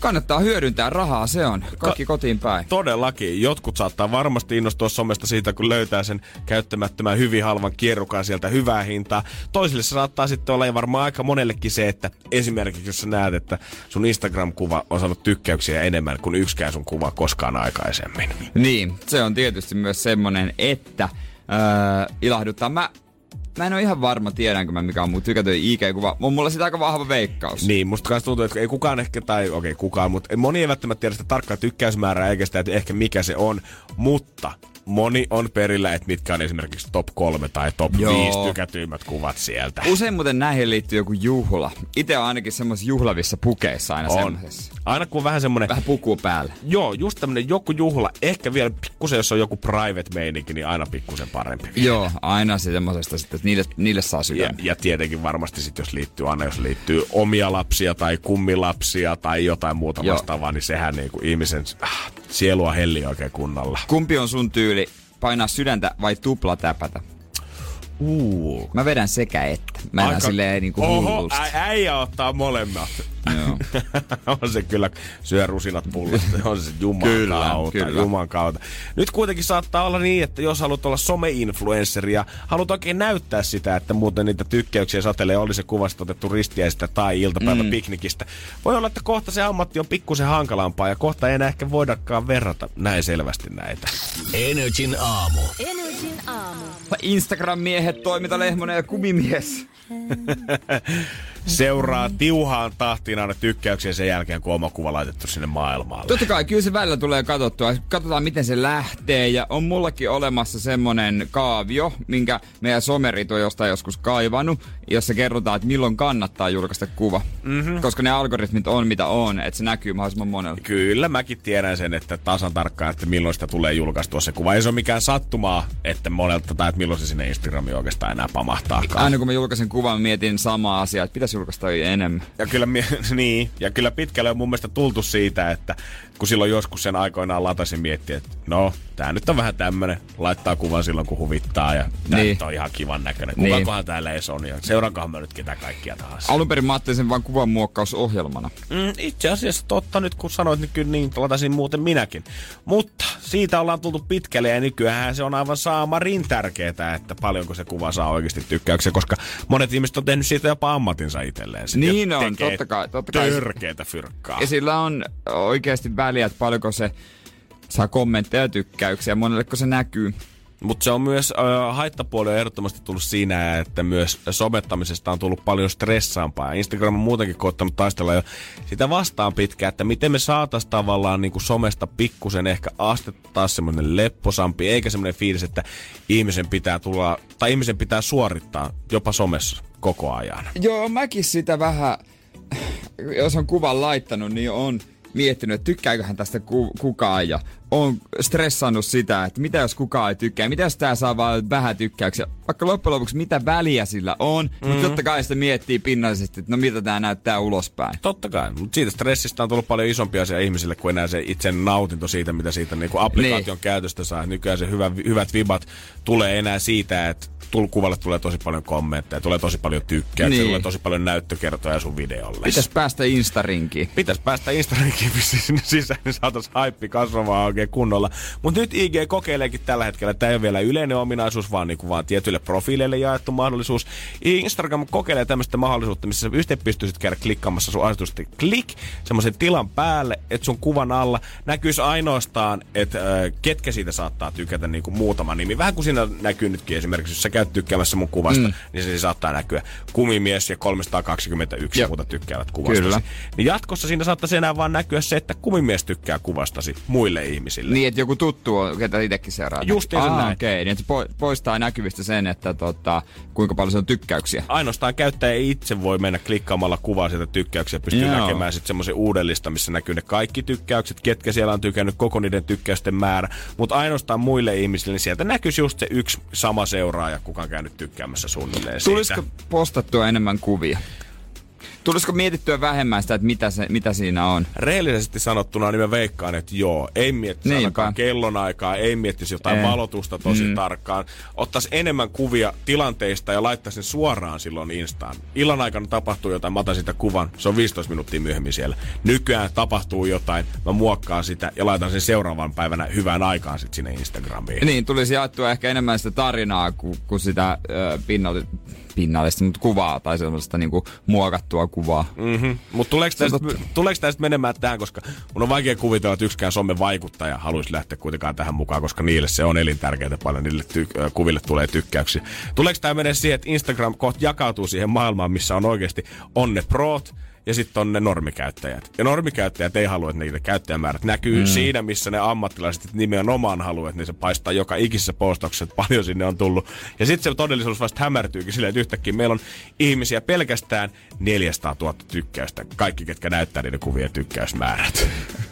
S2: kannattaa hyödyntää rahaa, se on. Kaikki
S3: Ka-
S2: kotiin päin.
S3: Todellakin. Jotkut saattaa varmasti innostua somesta siitä, kun löytää sen käyttämättömän hyvin halvan kierrukan sieltä hyvää hintaa. Toisille se saattaa sitten olla ja varmaan aika monellekin se, että esimerkiksi jos sä näet, että sun Instagram-kuva on saanut tykkäyksiä enemmän kuin yksikään sun kuva koskaan aikaisemmin.
S2: Niin, se on tietysti myös semmonen, että öö, ilahduttaa. Mä, mä en ole ihan varma, tiedänkö mä mikä on mun tykätön IG-kuva. On mulla sitä aika vahva veikkaus.
S3: Niin, musta kanssa tuntuu, että ei kukaan ehkä, tai okei okay, kukaan, mutta moni ei välttämättä tiedä sitä tarkkaa tykkäysmäärää eikä sitä, että ehkä mikä se on, mutta moni on perillä, että mitkä on esimerkiksi top 3 tai top
S2: Joo.
S3: 5 tykätyimmät kuvat sieltä.
S2: Usein muuten näihin liittyy joku juhla. Itse on ainakin semmoisissa juhlavissa pukeissa aina
S3: On.
S2: semmoisessa.
S3: Aina kun on vähän semmonen,
S2: Vähän puku päällä.
S3: joo, just tämmönen joku juhla, ehkä vielä pikkusen, jos on joku private meininki, niin aina pikkusen parempi.
S2: Joo, aina se semmosesta sitten, että niille, niille saa
S3: Ja,
S2: sydän.
S3: ja tietenkin varmasti sit, jos liittyy aina, jos liittyy omia lapsia tai kummilapsia tai jotain muuta
S2: Joo.
S3: vastaavaa, niin sehän niinku ihmisen ah, sielua helli oikein kunnolla.
S2: Kumpi on sun tyyli? Painaa sydäntä vai tuplatäpätä?
S3: Uu.
S2: Mä vedän sekä että. Mä en
S3: Aika-
S2: silleen niinku
S3: Oho, ä- äijä ottaa molemmat.
S2: Joo. [laughs]
S3: on se kyllä, syö rusinat pullasta, on se juman
S2: Kyllä,
S3: kautta,
S2: kyllä.
S3: juman kautta. Nyt kuitenkin saattaa olla niin, että jos haluat olla some-influenssari ja haluat oikein näyttää sitä, että muuten niitä tykkäyksiä satelee, oli se kuvasta otettu ristiäistä tai iltapäiväpiknikistä. Voi olla, että kohta se ammatti on pikkusen hankalampaa ja kohta ei enää ehkä voidakaan verrata näin selvästi näitä.
S1: Energin aamu.
S4: Energin aamu.
S2: Instagram-miehet, Toiminta Lehmonen ja Kumimies. [laughs]
S3: Seuraa tiuhaan tahtiin aina tykkäyksiä sen jälkeen, kun oma kuva laitettu sinne maailmalle.
S2: Totta kai, kyllä se välillä tulee katsottua. Katsotaan, miten se lähtee. Ja on mullakin olemassa semmonen kaavio, minkä meidän somerit on jostain joskus kaivannut, jossa kerrotaan, että milloin kannattaa julkaista kuva. Mm-hmm. Koska ne algoritmit on mitä on, että se näkyy mahdollisimman monella.
S3: Kyllä, mäkin tiedän sen, että tasan tarkkaan, että milloin sitä tulee julkaistua se kuva. Ei se ole mikään sattumaa, että monelta tai että milloin se sinne Instagramiin oikeastaan enää pamahtaakaan.
S2: Aina kun mä julkaisen kuvan, mietin samaa asiaa, että pitäisi julkaista enemmän.
S3: Ja kyllä, [laughs] niin, ja kyllä pitkälle on mun mielestä tultu siitä, että kun silloin joskus sen aikoinaan latasin miettiä, että no, tää nyt on vähän tämmönen, laittaa kuvan silloin kun huvittaa ja tää
S2: Niin.
S3: on ihan kivan näköinen.
S2: Niin.
S3: Kukakohan täällä edes on ja seuraankohan mä nyt ketä kaikkia tahansa.
S2: Alun perin mä ajattelin sen vaan kuvanmuokkausohjelmana.
S3: Mm, itse asiassa totta nyt kun sanoit, niin kyllä niin latasin muuten minäkin. Mutta siitä ollaan tultu pitkälle ja nykyään se on aivan saamarin tärkeää, että paljonko se kuva saa oikeasti tykkäyksiä, koska monet ihmiset on tehnyt siitä jopa ammatinsa itselleen.
S2: Niin on, totta kai, totta kai.
S3: Fyrkkaa.
S2: Ja sillä on oikeasti väliä, että paljonko se saa kommentteja ja tykkäyksiä, monelleko se näkyy.
S3: Mutta se on myös, äh, haittapuoli on ehdottomasti tullut siinä, että myös somettamisesta on tullut paljon stressaampaa. Instagram on muutenkin koottanut taistella jo sitä vastaan pitkään, että miten me saatais tavallaan niin kuin somesta pikkusen ehkä astetta taas semmoinen lepposampi, eikä semmoinen fiilis, että ihmisen pitää tulla, tai ihmisen pitää suorittaa jopa somessa koko ajan.
S2: Joo, mäkin sitä vähän, jos on kuvan laittanut, niin on miettinyt, että tykkääköhän tästä ku- kukaan ja on stressannut sitä, että mitä jos kukaan ei tykkää, mitä jos tää saa vaan vähän tykkäyksiä. Vaikka loppujen lopuksi mitä väliä sillä on, mm. mutta totta kai sitä miettii pinnallisesti, että no miltä tää näyttää ulospäin.
S3: Totta kai, mutta siitä stressistä on tullut paljon isompi asia ihmisille kuin enää se itse nautinto siitä, mitä siitä niin kuin applikaation niin. käytöstä saa. Nykyään se hyvä, hyvät vibat tulee enää siitä, että kuvalle tulee tosi paljon kommentteja, tulee tosi paljon tykkäyksiä,
S2: Niin.
S3: tulee tosi paljon näyttökertoja sun videolle.
S2: Pitäis päästä Instarinkiin.
S3: Pitäis päästä Instagramkiin vissiin sinne sisään, niin saataisiin haippi kasvamaan oikein kunnolla. Mutta nyt IG kokeileekin tällä hetkellä, että tämä ei ole vielä yleinen ominaisuus, vaan, niinku vaan tietyille profiileille jaettu mahdollisuus. Instagram kokeilee tämmöistä mahdollisuutta, missä sä yhteen pystyisit käydä klikkaamassa sun asetusta klik semmoisen tilan päälle, että sun kuvan alla näkyisi ainoastaan, että äh, ketkä siitä saattaa tykätä niinku muutama nimi. Vähän kuin siinä näkyy nytkin esimerkiksi, jos sä käyt tykkäämässä mun kuvasta, mm. niin se saattaa näkyä kumimies ja 321
S2: Joo.
S3: muuta tykkäävät kuvastasi.
S2: Kyllä.
S3: Niin jatkossa siinä saattaisi enää vaan näkyä se, että kumimies tykkää kuvastasi muille ihmisille.
S2: Niin, että joku tuttu on, ketä itsekin seuraa.
S3: Justiinsa
S2: ah,
S3: näin.
S2: Okei, niin että se po- poistaa näkyvistä sen, että tota, kuinka paljon se on tykkäyksiä.
S3: Ainoastaan käyttäjä itse voi mennä klikkaamalla kuvaa sieltä tykkäyksiä, pystyy
S2: Joo.
S3: näkemään sitten semmoisen uudellista, missä näkyy ne kaikki tykkäykset, ketkä siellä on tykännyt, koko niiden tykkäysten määrä. Mutta ainoastaan muille ihmisille, niin sieltä näkyisi just se yksi sama seuraaja, kuka on käynyt tykkäämässä suunnilleen
S2: Tulisiko
S3: siitä.
S2: postattua enemmän kuvia? Tulisiko mietittyä vähemmän sitä, että mitä, se, mitä siinä on?
S3: Rehellisesti sanottuna, niin mä veikkaan, että joo, ei miettisi ainakaan kellonaikaa, ei miettisi jotain
S2: Ei.
S3: valotusta tosi mm. tarkkaan. Ottaisi enemmän kuvia tilanteista ja laittaisi ne suoraan silloin Instaan. Illan aikana tapahtuu jotain, mä otan sitä kuvan, se on 15 minuuttia myöhemmin siellä. Nykyään tapahtuu jotain, mä muokkaan sitä ja laitan sen seuraavan päivänä hyvään aikaan sitten sinne Instagramiin.
S2: Niin, tulisi jaettua ehkä enemmän sitä tarinaa kuin, kuin sitä ö, pinnalle, pinnallista mutta kuvaa tai sellaista niinku muokattua kuvaa.
S3: Mm-hmm. Mutta tuleeko tästä, tuleeko tästä menemään tähän, koska mun on vaikea kuvitella, että yksikään somen vaikuttaja haluaisi lähteä kuitenkaan tähän mukaan, koska niille se on elintärkeää paljon, niille ty- kuville tulee tykkäyksiä. Tuleeko tämä menee siihen, että Instagram kohta jakautuu siihen maailmaan, missä on oikeasti on ne proot, ja sitten on ne normikäyttäjät. Ja normikäyttäjät ei halua, että niitä käyttäjämäärät näkyy mm. siinä, missä ne ammattilaiset nimenomaan haluaa, että ne se paistaa joka ikisessä postauksessa, että paljon sinne on tullut. Ja sitten se todellisuus vasta hämärtyykin silleen, että yhtäkkiä meillä on ihmisiä pelkästään 400 000 tykkäystä. Kaikki, ketkä näyttää niiden kuvien tykkäysmäärät. [laughs]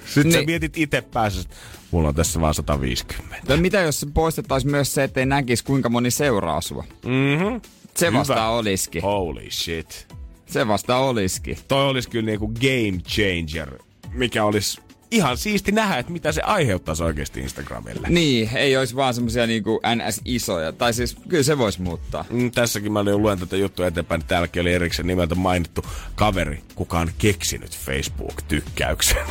S3: Sitten niin. sä
S2: Niin.
S3: mietit itse päässä, että mulla on tässä vaan 150.
S2: Tai mitä jos poistettaisiin myös se, ettei näkisi kuinka moni seuraa sua?
S3: Mhm.
S2: Se vasta olisikin.
S3: Holy shit.
S2: Se vasta olisikin.
S3: Toi olisi kyllä niinku game changer, mikä olisi ihan siisti nähdä, että mitä se aiheuttaisi oikeasti Instagramille.
S2: Niin, ei olisi vaan semmosia niinku NS-isoja. Tai siis kyllä se voisi muuttaa.
S3: Mm, tässäkin mä jo luen tätä juttua eteenpäin, niin täälläkin oli erikseen nimeltä mainittu kaveri, kuka on keksinyt Facebook-tykkäyksen.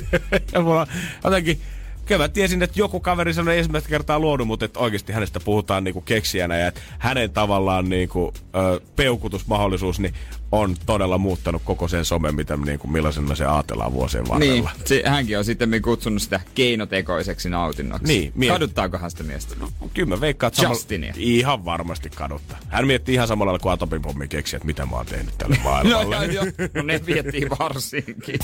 S3: [laughs] ja mulla jotenkin, kyllä mä tiesin, että joku kaveri sanoi ensimmäistä kertaa luonut, mutta että oikeasti hänestä puhutaan niinku keksijänä ja että hänen tavallaan niinku, ö, peukutusmahdollisuus niin on todella muuttanut koko sen somen, mitä niinku, millaisena se ajatellaan vuosien
S2: Niin,
S3: varrella.
S2: se, hänkin on sitten kutsunut sitä keinotekoiseksi nautinnoksi.
S3: Niin, mie-
S2: Kaduttaakohan sitä miestä?
S3: Kyllä mä veikkaan, että
S2: Justinia.
S3: ihan varmasti kaduttaa. Hän miettii ihan samalla lailla kuin Atopipommi keksi, että mitä mä oon tehnyt tälle [laughs]
S2: No,
S3: maailmalle.
S2: joo, joo. no ne viettiin varsinkin.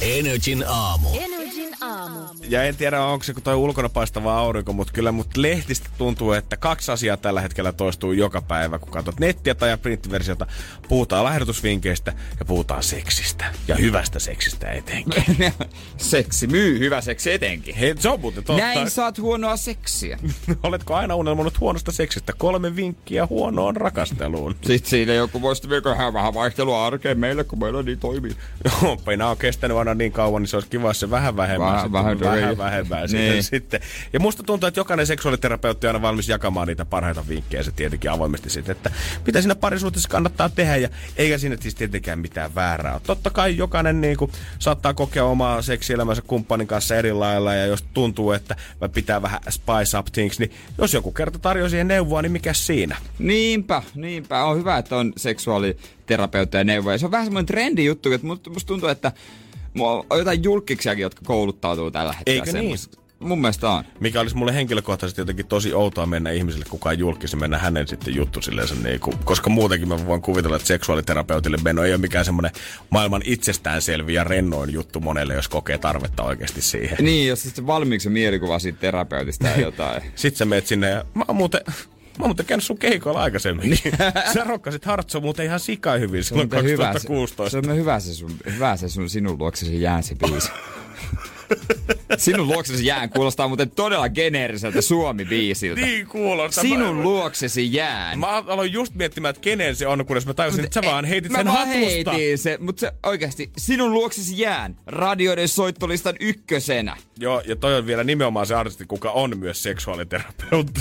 S1: Energin aamu.
S4: Energin aamu.
S3: Ja en tiedä, onko se toi ulkona paistava aurinko, mutta kyllä mut lehtistä tuntuu, että kaksi asiaa tällä hetkellä toistuu joka päivä, kun katsot nettiä tai printtiversiota. Puhutaan lahjoitusvinkkeistä ja puhutaan seksistä. Ja hyvästä seksistä etenkin. [laughs]
S2: seksi myy, hyvä seksi etenkin.
S3: Hei, se on muuten totta.
S2: Näin saat huonoa seksiä. [laughs]
S3: Oletko aina unelmoinut huonosta seksistä? Kolme vinkkiä huonoon rakasteluun. [laughs]
S2: Sitten siinä joku voisi vielä vähän vaihtelua arkeen meille, kun meillä niin toimii.
S3: Oppeina on kestänyt aina niin kauan, niin se olisi kiva, se vähän vähemmän. Sitten-
S2: vähän
S3: vähän vähemmän
S2: Niin.
S3: sitten. Ja musta tuntuu, että jokainen seksuaaliterapeutti on aina valmis jakamaan niitä parhaita vinkkejä se tietenkin avoimesti sitten, että mitä siinä parisuhteessa kannattaa tehdä ja eikä siinä siis tietenkään mitään väärää ole. Totta kai jokainen niin kuin, saattaa kokea omaa seksielämänsä kumppanin kanssa eri lailla ja jos tuntuu, että pitää vähän spice up things, niin jos joku kerta tarjoaa siihen neuvoa, niin mikä siinä?
S2: Niinpä, niinpä. On hyvä, että on seksuaaliterapeutteja neuvoja. Se on vähän semmoinen trendi juttu, että musta tuntuu, että mulla on jotain julkiksiakin, jotka kouluttautuu tällä hetkellä.
S3: Eikö niin?
S2: Mun mielestä on.
S3: Mikä olisi mulle henkilökohtaisesti jotenkin tosi outoa mennä ihmiselle, kukaan julkisi, mennä hänen sitten juttu silleen, niin kuin, koska muutenkin mä voin kuvitella, että seksuaaliterapeutille meno ei ole mikään semmoinen maailman itsestäänselvi ja rennoin juttu monelle, jos kokee tarvetta oikeasti siihen.
S2: Niin, jos sitten valmiiksi mielikuva siitä terapeutista ja jotain. [laughs]
S3: Sitten sä meet sinne ja mä oon muuten, mä oon muuten käynyt sun keikoilla aikaisemmin. [laughs] sä rokkasit Hartso muuten ihan sika hyvin silloin
S2: Mutta hyvä se-
S3: 2016.
S2: Se on hyvä se, sun, hyvä se sun, sinun luoksesi jään se biisi. [laughs] Sinun luoksesi jään kuulostaa muuten todella geneeriseltä Suomi-biisiltä.
S3: Niin kuulostaa.
S2: Sinun
S3: Mä-
S2: luoksesi jään.
S3: Mä aloin just miettimään, että kenen se on, kunnes mä tajusin, että sä vaan heitit
S2: Mä
S3: sen
S2: vaan
S3: hatusta.
S2: heitin se, mutta se oikeasti, sinun luoksesi jään radioiden soittolistan ykkösenä.
S3: Joo, ja toi on vielä nimenomaan se artisti, kuka on myös seksuaaliterapeutti.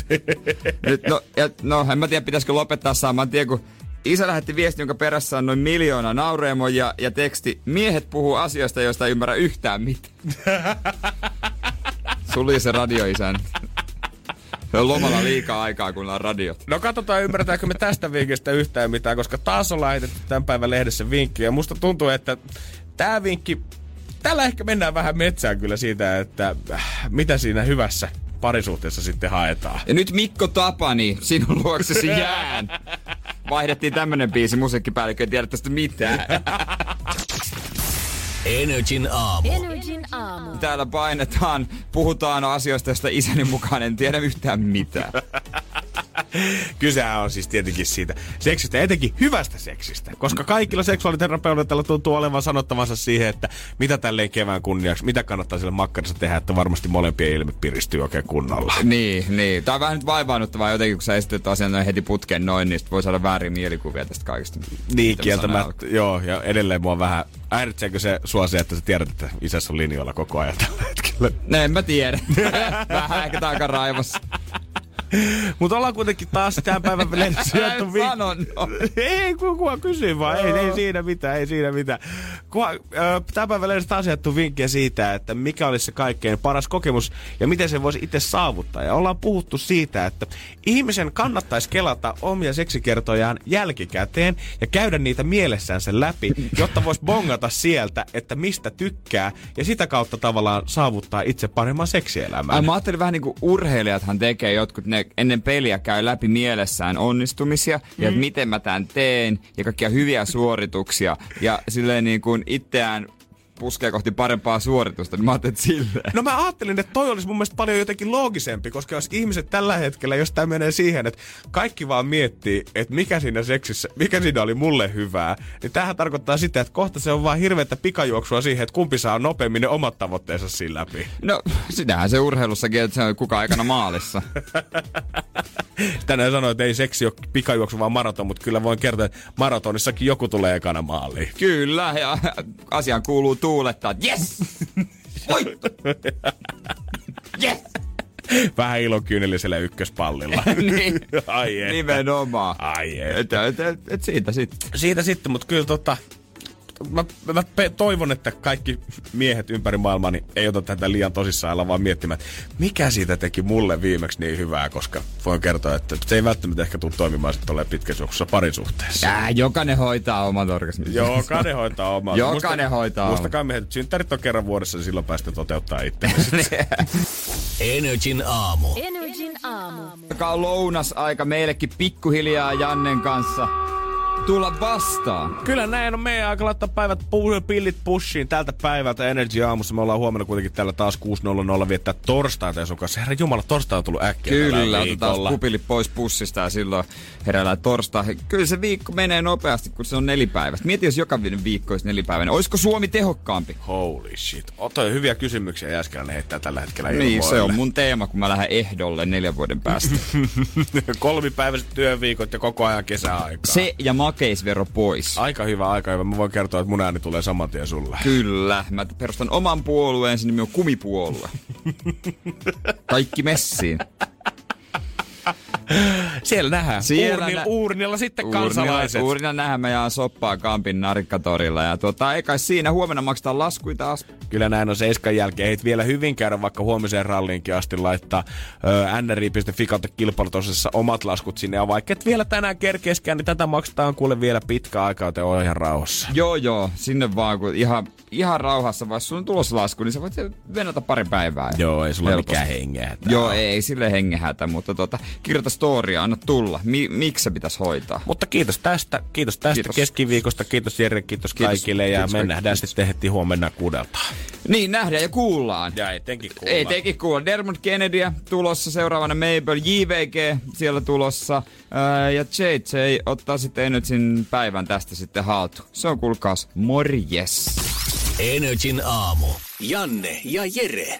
S2: Nyt, no, ja, no, en mä tiedä, pitäisikö lopettaa saman tien, kun isä lähetti viesti, jonka perässä on noin miljoona naureemoja ja teksti Miehet puhuu asioista, joista ei ymmärrä yhtään mitään. [laughs] Suli se radioisän. Se on lomalla liikaa aikaa, kun on radiot.
S3: No katsotaan, ymmärretäänkö me tästä vinkistä yhtään mitään, koska taas on lähetetty tämän päivän lehdessä vinkki. Ja musta tuntuu, että tämä vinkki, tällä ehkä mennään vähän metsään kyllä siitä, että äh, mitä siinä hyvässä parisuhteessa sitten haetaan.
S2: Ja nyt Mikko Tapani, sinun luoksesi jään. [laughs] Vaihdettiin tämmönen biisi, musiikkipäällikkö ei tiedä tästä mitään.
S1: Energin aamu.
S4: Energin aamu.
S2: Täällä painetaan, puhutaan asioista, joista isäni mukaan en tiedä yhtään mitään.
S3: Kysehän on siis tietenkin siitä seksistä, etenkin hyvästä seksistä. Koska kaikilla seksuaaliterapeuteilla tuntuu olevan sanottavansa siihen, että mitä tälleen kevään kunniaksi, mitä kannattaa sille makkarissa tehdä, että varmasti molempien ilme piristyy oikein kunnolla.
S2: Niin, niin. Tää on vähän nyt vaivaannuttavaa jotenkin, kun sä esität asian noin heti putkeen noin, niin voi saada väärin mielikuvia tästä kaikesta.
S3: Niin, kieltämättä. Joo, ja edelleen mua vähän häiritseekö se sua se, että sä tiedät, että isässä on linjoilla koko ajan tällä hetkellä.
S2: No en mä tiedä. [laughs] vähän ehkä takaraivossa.
S3: Mutta ollaan kuitenkin taas tämän päivän [laughs] jaettu
S2: En
S3: vi-
S2: sano, no. [laughs]
S3: Ei, kuka kysyy vaan. Ei, ei siinä mitään, ei siinä mitään. Kuka, äh, tämän päivän lehdessä taas jaettu vinkkejä siitä, että mikä olisi se kaikkein paras kokemus ja miten se voisi itse saavuttaa. Ja ollaan puhuttu siitä, että ihmisen kannattaisi kelata omia seksikertojaan jälkikäteen ja käydä niitä mielessänsä läpi, jotta voisi bongata sieltä, että mistä tykkää ja sitä kautta tavallaan saavuttaa itse paremman seksielämän.
S2: Ai mä ajattelin vähän niinku urheilijathan tekee jotkut ne, ennen, ennen peliä käy läpi mielessään onnistumisia ja että miten mä tämän teen ja kaikkia hyviä suorituksia. Ja silleen niin kuin itseään puskee kohti parempaa suoritusta, niin mä ajattelin, että silleen.
S3: No mä ajattelin, että toi olisi mun mielestä paljon jotenkin loogisempi, koska jos ihmiset tällä hetkellä, jos tämä menee siihen, että kaikki vaan miettii, että mikä siinä seksissä, mikä siinä oli mulle hyvää, niin tämähän tarkoittaa sitä, että kohta se on vaan hirveätä pikajuoksua siihen, että kumpi saa nopeammin ne omat tavoitteensa siinä läpi.
S2: No, sitähän se urheilussakin, että se on kuka aikana maalissa. [laughs]
S3: Tänään sanoin, että ei seksi ole pikajuoksu, vaan maraton, mutta kyllä voin kertoa, että maratonissakin joku tulee ekana maaliin.
S2: Kyllä, ja asiaan kuuluu tuulettaa, että yes! Voitto! Yes!
S3: Vähän ilokyynellisellä ykköspallilla. [laughs]
S2: niin,
S3: Ai että.
S2: nimenomaan.
S3: Ai et.
S2: Et, et, et, et siitä sitten.
S3: Siitä sitten, mutta kyllä tota, mä, mä toivon, että kaikki miehet ympäri maailmaa niin ei ota tätä liian tosissaan, vaan miettimään, että mikä siitä teki mulle viimeksi niin hyvää, koska voin kertoa, että se ei välttämättä ehkä tule toimimaan sitten tolleen pitkässä juoksussa parisuhteessa.
S2: Ää, jokainen hoitaa oman orgasmin.
S3: Jokainen hoitaa omaa. [laughs]
S2: Jokainen hoitaa omaa.
S3: Muistakaa miehet, että synttärit on kerran vuodessa, niin silloin päästä toteuttaa itse. [laughs]
S1: Energin aamu.
S4: Energin aamu.
S2: Joka on lounasaika meillekin pikkuhiljaa Jannen kanssa tulla vastaan.
S3: Kyllä näin on meidän aika laittaa päivät pu- pillit pushiin tältä päivältä Energy aamussa. Me ollaan huomenna kuitenkin täällä taas 6.00 viettää torstaita ja sun kanssa. Herra Jumala, torstai on tullut äkkiä
S2: Kyllä, otetaan pupilit pois pussista ja silloin heräillään torstai. Kyllä se viikko menee nopeasti, kun se on nelipäiväistä. Mieti, jos joka viikko olisi nelipäiväinen. Olisiko Suomi tehokkaampi?
S3: Holy shit. Ota hyviä kysymyksiä Jääskeläinen heittää tällä hetkellä
S2: Niin, se
S3: ilmoille.
S2: on mun teema, kun mä lähden ehdolle neljän vuoden päästä. [laughs]
S3: Kolmipäiväiset työviikot ja koko ajan kesäaikaa.
S2: se ja makeisvero pois.
S3: Aika hyvä, aika hyvä. Mä voin kertoa, että mun ääni tulee saman tien sulle.
S2: Kyllä. Mä perustan oman puolueen, sen nimi on kumipuolue. [laughs] Kaikki messiin.
S3: Siellä nähdään.
S2: Siellä
S3: Uurnilla,
S2: nä-
S3: uurnilla sitten kansalaiset.
S2: Uurina nähdään me jaan soppaa Kampin narikkatorilla. Ja tota, ei kai siinä huomenna maksetaan laskuja taas.
S3: Kyllä näin on seiskan jälkeen. Heitä vielä hyvin käydä vaikka huomiseen ralliinkin asti laittaa ö, nri.fi kautta kilpailutoisessa omat laskut sinne. Ja vaikka et vielä tänään kerkeeskään, niin tätä maksetaan kuule vielä pitkä aikaa, joten on ihan rauhassa.
S2: Joo, joo, sinne vaan, kun ihan, ihan rauhassa, vai sulla on tulossa lasku, niin sä voit venata pari päivää.
S3: Joo, ei sulla
S2: Helposti.
S3: mikään hengeä.
S2: Joo, ei, ei sille hengehätä, mutta tota, kirjoita storia, anna tulla. Mi- miksi se pitäisi hoitaa?
S3: Mutta kiitos tästä, kiitos tästä
S2: Kiitos.
S3: keskiviikosta, kiitos Jere, kiitos,
S2: Kiitos.
S3: kaikille ja
S2: Kiitos
S3: me
S2: kaikille.
S3: nähdään sitten heti huomenna kuudelta.
S2: Niin, nähdään ja kuullaan.
S3: Ja etenkin kuulla.
S2: Ei teki kuulla. Dermot Kennedy tulossa, seuraavana Mabel, JVG siellä tulossa. Ää, ja JJ ottaa sitten Energyn päivän tästä sitten haltu. Se on kuulkaas morjes.
S1: Energin aamu. Janne ja Jere.